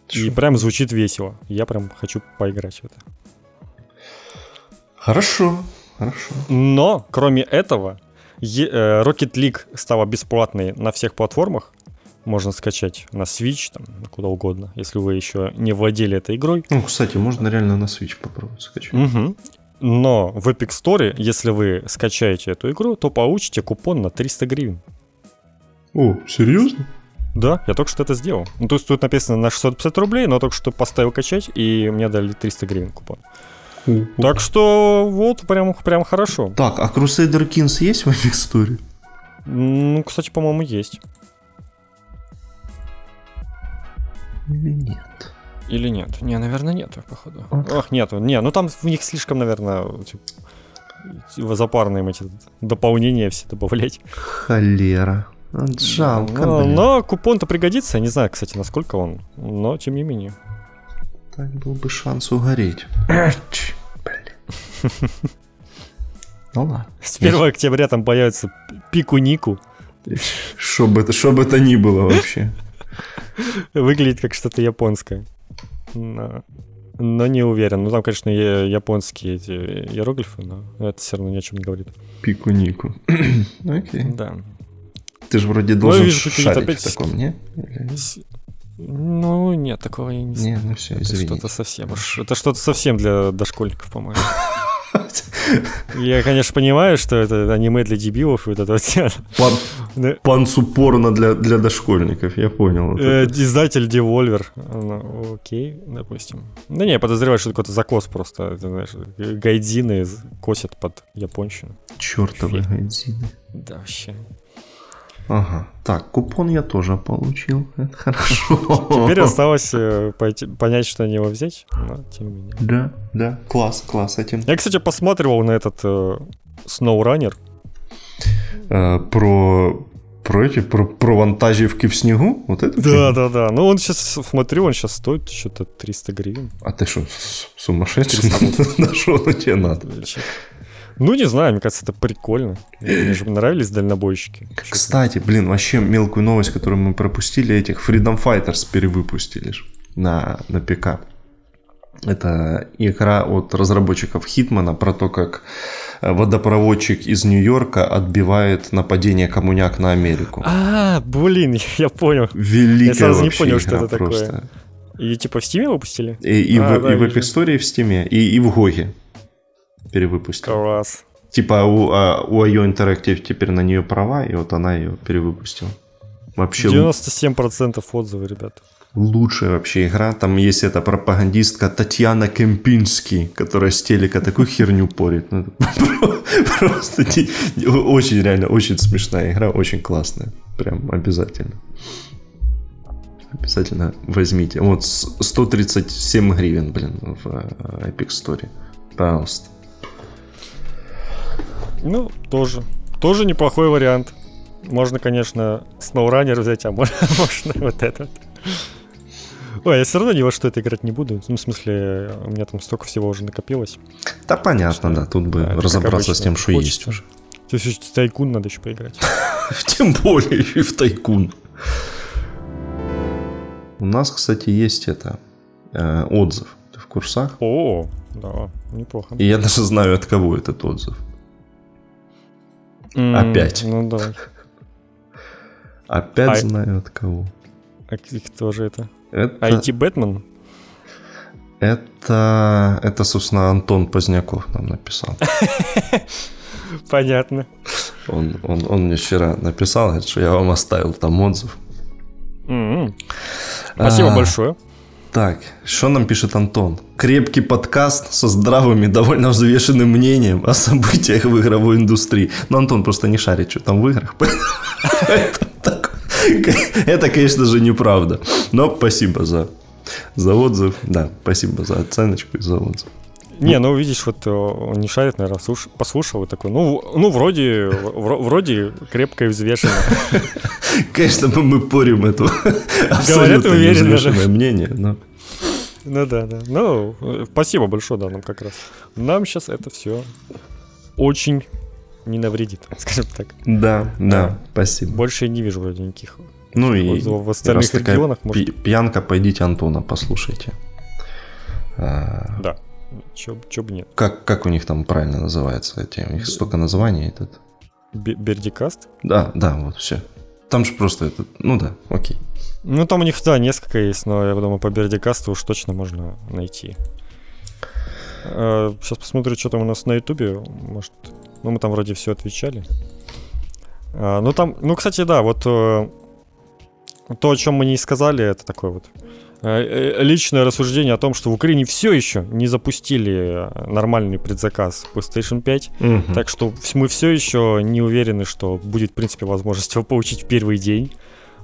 Шо? И прям звучит весело. Я прям хочу поиграть в это. Хорошо, хорошо. Но, кроме этого, э, Rocket League стала бесплатной на всех платформах. Можно скачать на Switch, там, куда угодно, если вы еще не владели этой игрой. Ну, кстати, можно реально на Switch попробовать скачать. Угу. Но в Epic Store, если вы скачаете эту игру, то получите купон на 300 гривен. О, серьезно? Да, я только что это сделал. Ну, то есть тут написано на 650 рублей, но только что поставил качать, и мне дали 300 гривен купон. Uh-huh. Так что вот прям, прям хорошо. Так, а Crusader Kings есть в Epic Store? Ну, кстати, по-моему, есть. Или нет? Или нет? Не, наверное, нету, походу. Ох, нету. Не, ну там в них слишком, наверное, типа, запарные эти дополнения все добавлять. Холера. Жалко, но, но купон-то пригодится. Я не знаю, кстати, насколько он. Но, тем не менее. Так был бы шанс угореть. Ну ладно. С 1 октября там появится пику-нику. Что бы это, что бы это ни было вообще. Выглядит как что-то японское но, но не уверен. Ну, там, конечно, японские эти иероглифы, но это все равно ни о чем не говорит. Пику-нику. Окей. Да. Ты же вроде должен ну, вижу, шарить опять... в таком, не? Ну, нет, такого я не знаю. Не, ну все, Это что-то совсем Это что-то совсем для дошкольников, по-моему. Я, конечно, понимаю, что это аниме для дебилов и вот это вот. Пан, да. Для, для дошкольников, я понял. Э, издатель Devolver. Ну, окей, допустим. Да не, я подозреваю, что это какой-то закос просто. Ты знаешь, гайдзины косят под японщину. Чертовы гайдзины. Да, вообще. Ага. Так, купон я тоже получил. Это хорошо. Теперь осталось э, пойти, понять, что его взять, но тем не менее. Да, да. Класс, класс этим. Я, кстати, посматривал на этот э, SnowRunner. Э, про про эти, про, про вантажівки в снегу? Вот это? Да, да, да. Ну, он сейчас, смотрю, он сейчас стоит что-то 300 гривен. А ты что, сумасшедший? На что тебе надо? Ну, не знаю, мне кажется, это прикольно. Мне же нравились дальнобойщики. Кстати, блин, вообще мелкую новость, которую мы пропустили, этих Freedom Fighters перевыпустили на, на ПК. Это игра от разработчиков Хитмана про то, как э, водопроводчик из Нью-Йорка отбивает нападение коммуняк на Америку. А, блин, я понял. Великая Я сразу не понял, что это просто. такое. И типа в Стиме выпустили? И, и, а, в, да, и в Epic Store, и в Стиме, и, и в Гоге перевыпустили. Класс. Типа у, а, у IO Interactive теперь на нее права, и вот она ее перевыпустила. Вообще 97% отзывы, ребят. Лучшая вообще игра. Там есть эта пропагандистка Татьяна Кемпинский, которая с телека такую херню порит. Ну, просто очень, реально, очень смешная игра, очень классная. Прям обязательно. Обязательно возьмите. Вот 137 гривен, блин, в э, Epic Store. Пожалуйста. Ну, тоже. Тоже неплохой вариант. Можно, конечно, SnowRunner взять, а можно, можно вот этот. Ой, я все равно ни во что это играть не буду. Ну, в смысле, у меня там столько всего уже накопилось. Да, понятно, да. Тут бы да, разобраться с тем, что хочется. есть уже. То есть в тайкун надо еще поиграть. Тем более и в тайкун. У нас, кстати, есть это э, отзыв. Ты в курсах? О, да, неплохо. И я даже знаю, от кого этот отзыв. Опять. Ну да. Опять а... знаю от кого. А кто же это? Это... IT Бэтмен? Это, это, собственно, Антон Поздняков нам написал. Понятно. Он, он, он мне вчера написал, что я вам оставил там отзыв. Mm-hmm. Спасибо а, большое. Так, что нам пишет Антон? Крепкий подкаст со здравым и довольно взвешенным мнением о событиях в игровой индустрии. Но Антон просто не шарит, что там в играх. Это, конечно же, неправда. Но спасибо за, за отзыв. Да, спасибо за оценочку и за отзыв. Не, ну видишь, вот э, он не шарит, наверное, слуш... послушал и такой, ну, ну вроде, вроде крепко и взвешенно. Конечно, мы порим эту абсолютно взвешенное мнение, но... Ну да, да. Ну, спасибо большое, да, нам как раз. Нам сейчас это все очень не навредит, скажем так. Да, да, спасибо. Больше я не вижу вроде никаких ну и в остальных регионах. Может... Пьянка, пойдите Антона послушайте. А, да. Чё, чё бы нет. Как, как у них там правильно называется? Эти, у них столько названий этот. Бердикаст? Да, да, вот все. Там же просто это, ну да, окей. Ну там у них, да, несколько есть, но я думаю, по Бердикасту уж точно можно найти. Сейчас а, посмотрю, что там у нас на Ютубе. Может, ну мы там вроде все отвечали. А, ну там, ну кстати, да, вот э, то, о чем мы не сказали, это такое вот личное рассуждение о том, что в Украине все еще не запустили нормальный предзаказ PlayStation 5, угу. так что мы все еще не уверены, что будет, в принципе, возможность его получить в первый день.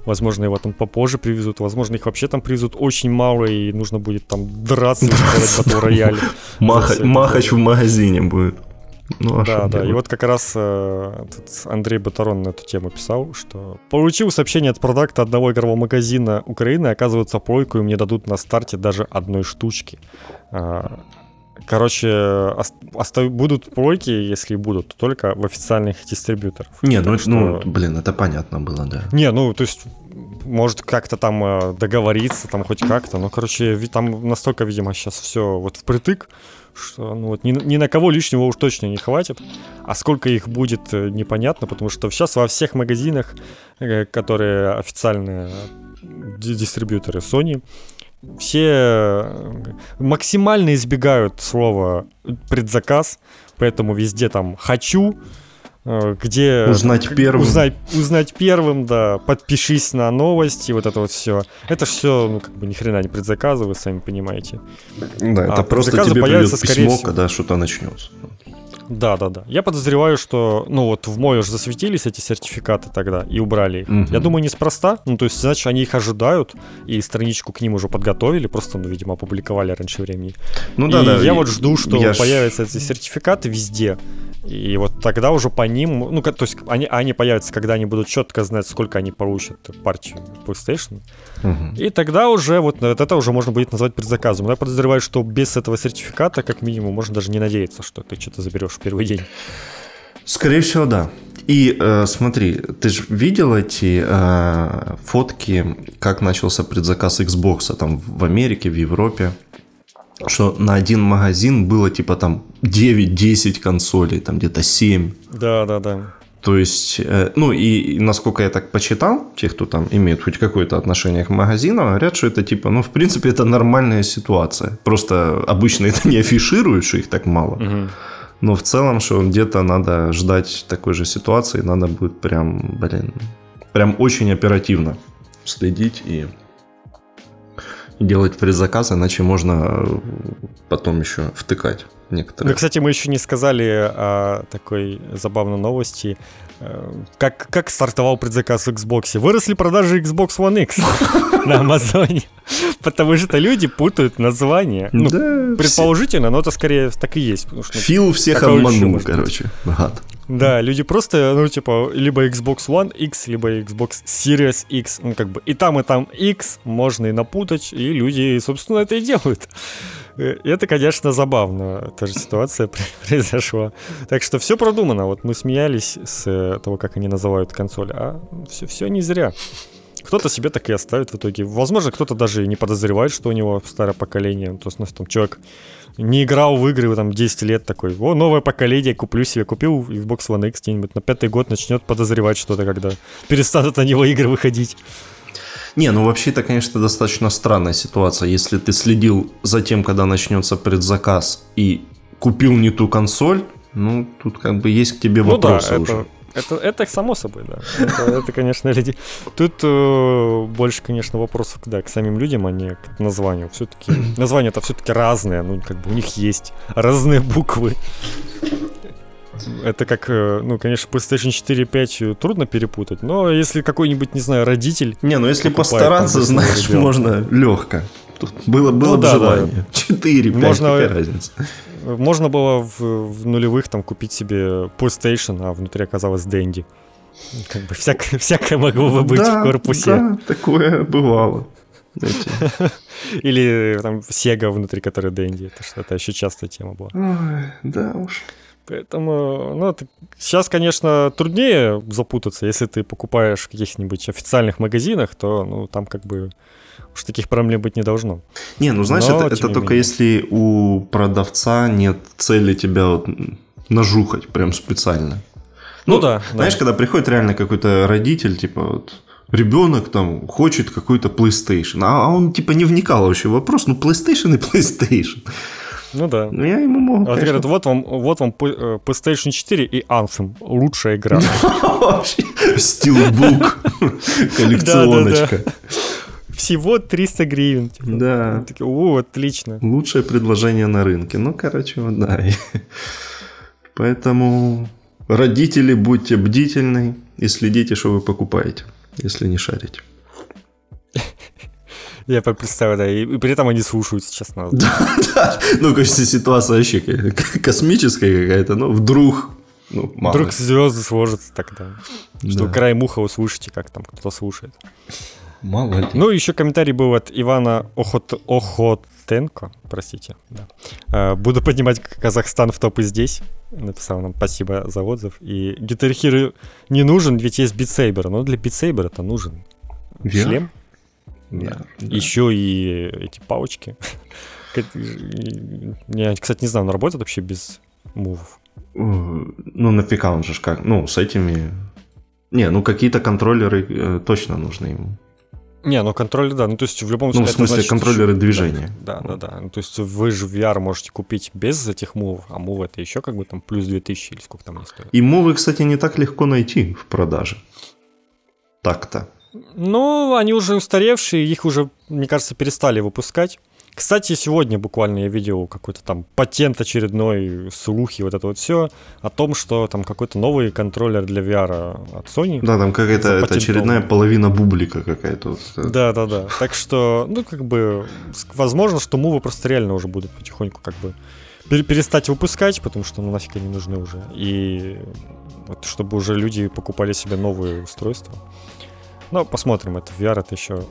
Возможно, его там попозже привезут, возможно, их вообще там привезут очень мало, и нужно будет там драться и батл рояль. Махач в магазине будет. Ну, а да, да. Делать? И вот как раз э, Андрей Батарон на эту тему писал, что получил сообщение от продакта одного игрового магазина Украины, оказывается, плойку им не дадут на старте даже одной штучки. А, короче, остав... будут плойки, если будут, то только в официальных дистрибьюторах. Не, ну, что... ну, блин, это понятно было, да. Не, ну, то есть может как-то там э, договориться, там хоть как-то. Ну, короче, там настолько, видимо, сейчас все вот впритык, что ну, вот ни, ни на кого лишнего уж точно не хватит. А сколько их будет, э, непонятно, потому что сейчас во всех магазинах, э, которые официальные дистрибьюторы Sony, все максимально избегают слова предзаказ, поэтому везде там «хочу», Э, где... Узнать первым. Узнать, узнать первым, да. Подпишись на новости, вот это вот все. Это все, ну, как бы ни хрена не предзаказы, вы сами понимаете. Да, это а просто тебе придет письмо, всего... когда что-то начнется. Да, да, да. Я подозреваю, что, ну вот в мой уже засветились эти сертификаты тогда и убрали их. Угу. Я думаю, неспроста. Ну, то есть, значит, они их ожидают, и страничку к ним уже подготовили, просто, ну, видимо, опубликовали раньше времени. Ну да, и да. Я и... вот жду, что я появятся ж... эти сертификаты везде. И вот тогда уже по ним, ну, то есть они, они появятся, когда они будут четко знать, сколько они получат партию PlayStation. Угу. И тогда уже вот, вот это уже можно будет назвать предзаказом. Но я подозреваю, что без этого сертификата, как минимум, можно даже не надеяться, что ты что-то заберешь в первый день. Скорее всего, да. И э, смотри, ты же видел эти э, фотки, как начался предзаказ Xbox там в Америке, в Европе? Что на один магазин было типа там 9-10 консолей, там где-то 7. Да, да, да. То есть, э, ну и, и насколько я так почитал, те, кто там имеет хоть какое-то отношение к магазинам, говорят, что это типа, ну в принципе это нормальная ситуация. Просто обычно это не афишируют, что их так мало. Угу. Но в целом, что где-то надо ждать такой же ситуации, надо будет прям, блин, прям очень оперативно следить и делать предзаказ, иначе можно э, потом еще втыкать некоторые. Ну, кстати, мы еще не сказали о такой забавной новости. Э, как, как стартовал предзаказ в Xbox? Выросли продажи Xbox One X на Амазоне. Потому что люди путают название. Ну, да, предположительно, но это скорее так и есть. Фил всех обманул, короче. Гад. Да, люди просто, ну, типа, либо Xbox One X, либо Xbox Series X. Ну, как бы и там, и там X можно и напутать, и люди, собственно, это и делают. Э, это, конечно, забавно. Та же ситуация произошла. Так что все продумано. Вот мы смеялись с э, того, как они называют консоль, а все, все не зря. Кто-то себе так и оставит в итоге. Возможно, кто-то даже и не подозревает, что у него старое поколение. То есть, ну, там, человек не играл в игры там 10 лет такой, о, новое поколение, куплю себе, купил Xbox One X где-нибудь на пятый год начнет подозревать что-то, когда перестанут на него игры выходить. Не, ну вообще это, конечно, достаточно странная ситуация. Если ты следил за тем, когда начнется предзаказ и купил не ту консоль, ну тут как бы есть к тебе вопросы ну, да, уже. Это, это само собой, да. Это, это конечно, люди. Тут э, больше, конечно, вопросов да, к самим людям, а не к названию. Все-таки названия-то все-таки разные. Ну, как бы у них есть разные буквы. Это как, э, ну, конечно, PlayStation 4 и 5 трудно перепутать, но если какой-нибудь, не знаю, родитель... Не, ну если постараться, там, знаешь, можно легко. Тут было, было ну, бы да, желание. Да. 4, 5, можно, какая разница. Можно было в, в нулевых там купить себе PlayStation, а внутри оказалось Дэнди. Как бы всякое, всякое могло бы быть да, в корпусе. Да, такое бывало. Или там Sega внутри которой Дэнди. Это, это еще частая тема была. Ой, да уж. Поэтому, ну, сейчас, конечно, труднее запутаться. Если ты покупаешь в каких-нибудь официальных магазинах, то, ну, там как бы уж таких проблем быть не должно. Не, ну знаешь, Но, это, это только менее. если у продавца нет цели тебя вот нажухать прям специально. Ну, ну да. Знаешь, да. когда приходит реально какой-то родитель, типа вот ребенок там хочет какой-то PlayStation, а он типа не вникал вообще в вопрос, ну PlayStation и PlayStation. Ну да. Ну я ему могу. А говорят, вот вам, вот вам э, PlayStation 4 и Anthem. Лучшая игра. Steelbook. Коллекционочка. Всего 300 гривен. Типа. Да. Такие, о, отлично. Лучшее предложение на рынке. Ну, короче, вот да. Поэтому родители, будьте бдительны и следите, что вы покупаете, если не шарите. Я представляю, да, и, при этом они слушают сейчас нас. Да, да. Ну, кажется, ситуация вообще космическая какая-то, но вдруг ну, мало. Вдруг звезды сложатся тогда. Что да. край муха услышите, как там кто-то слушает. Ли. Ну, еще комментарий был от Ивана Охот... Охотенко, простите. Да. А, буду поднимать Казахстан в топы здесь. Написал нам спасибо за отзыв. И Guitar Hero не нужен, ведь есть Saber. Но для Saber это нужен VR? шлем. Да, да. Еще и эти палочки. Я, кстати, не знаю, он работает вообще без мувов. Ну, нафига он же как? Ну, с этими... Не, ну какие-то контроллеры э, точно нужны ему. Не, ну контроллер, да. Ну, то есть в любом случае... Ну, в смысле, значит, контроллеры движения. Да, да, да. Ну, то есть вы же VR можете купить без этих мувов, а мувы это еще как бы там плюс 2000 или сколько там они стоят. И мувы, кстати, не так легко найти в продаже. Так-то. Ну, они уже устаревшие, их уже, мне кажется, перестали выпускать. Кстати, сегодня буквально я видел какой-то там патент очередной, слухи, вот это вот все, о том, что там какой-то новый контроллер для VR от Sony. Да, там какая-то это очередная половина бублика какая-то. Да, да, да. Так что, ну, как бы, возможно, что мувы просто реально уже будут потихоньку как бы перестать выпускать, потому что ну нафиг они нужны уже. И вот чтобы уже люди покупали себе новые устройства. Но посмотрим, это VR, это еще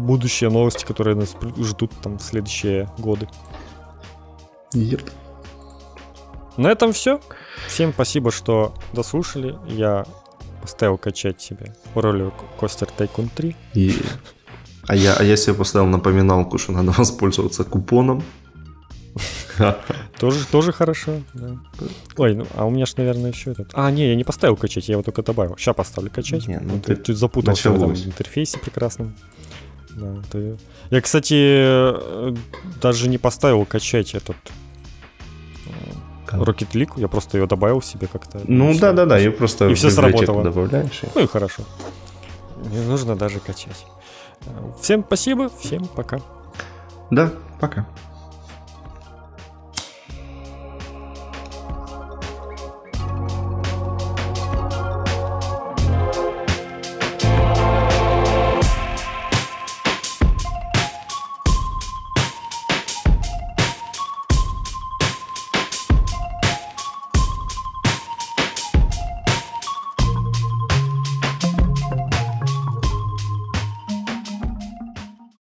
будущие новости, которые нас ждут там в следующие годы. Yep. На этом все. Всем спасибо, что дослушали. Я поставил качать себе ролик Coaster Tycoon 3. И... А, я, а я себе поставил напоминалку, что надо воспользоваться купоном. Тоже, тоже хорошо, да. Ой, ну, а у меня ж, наверное, еще этот... А, не, я не поставил качать, я его только добавил. Сейчас поставлю качать. Не, ну ты, ты запутался в этом интерфейсе прекрасном. Да, ты... Я, кстати, э, даже не поставил качать этот как? Rocket League, я просто ее добавил себе как-то. Ну да, да, да, ее просто и все сработало. добавляешь. Ну и хорошо. Не нужно даже качать. Всем спасибо, всем пока. Да, пока.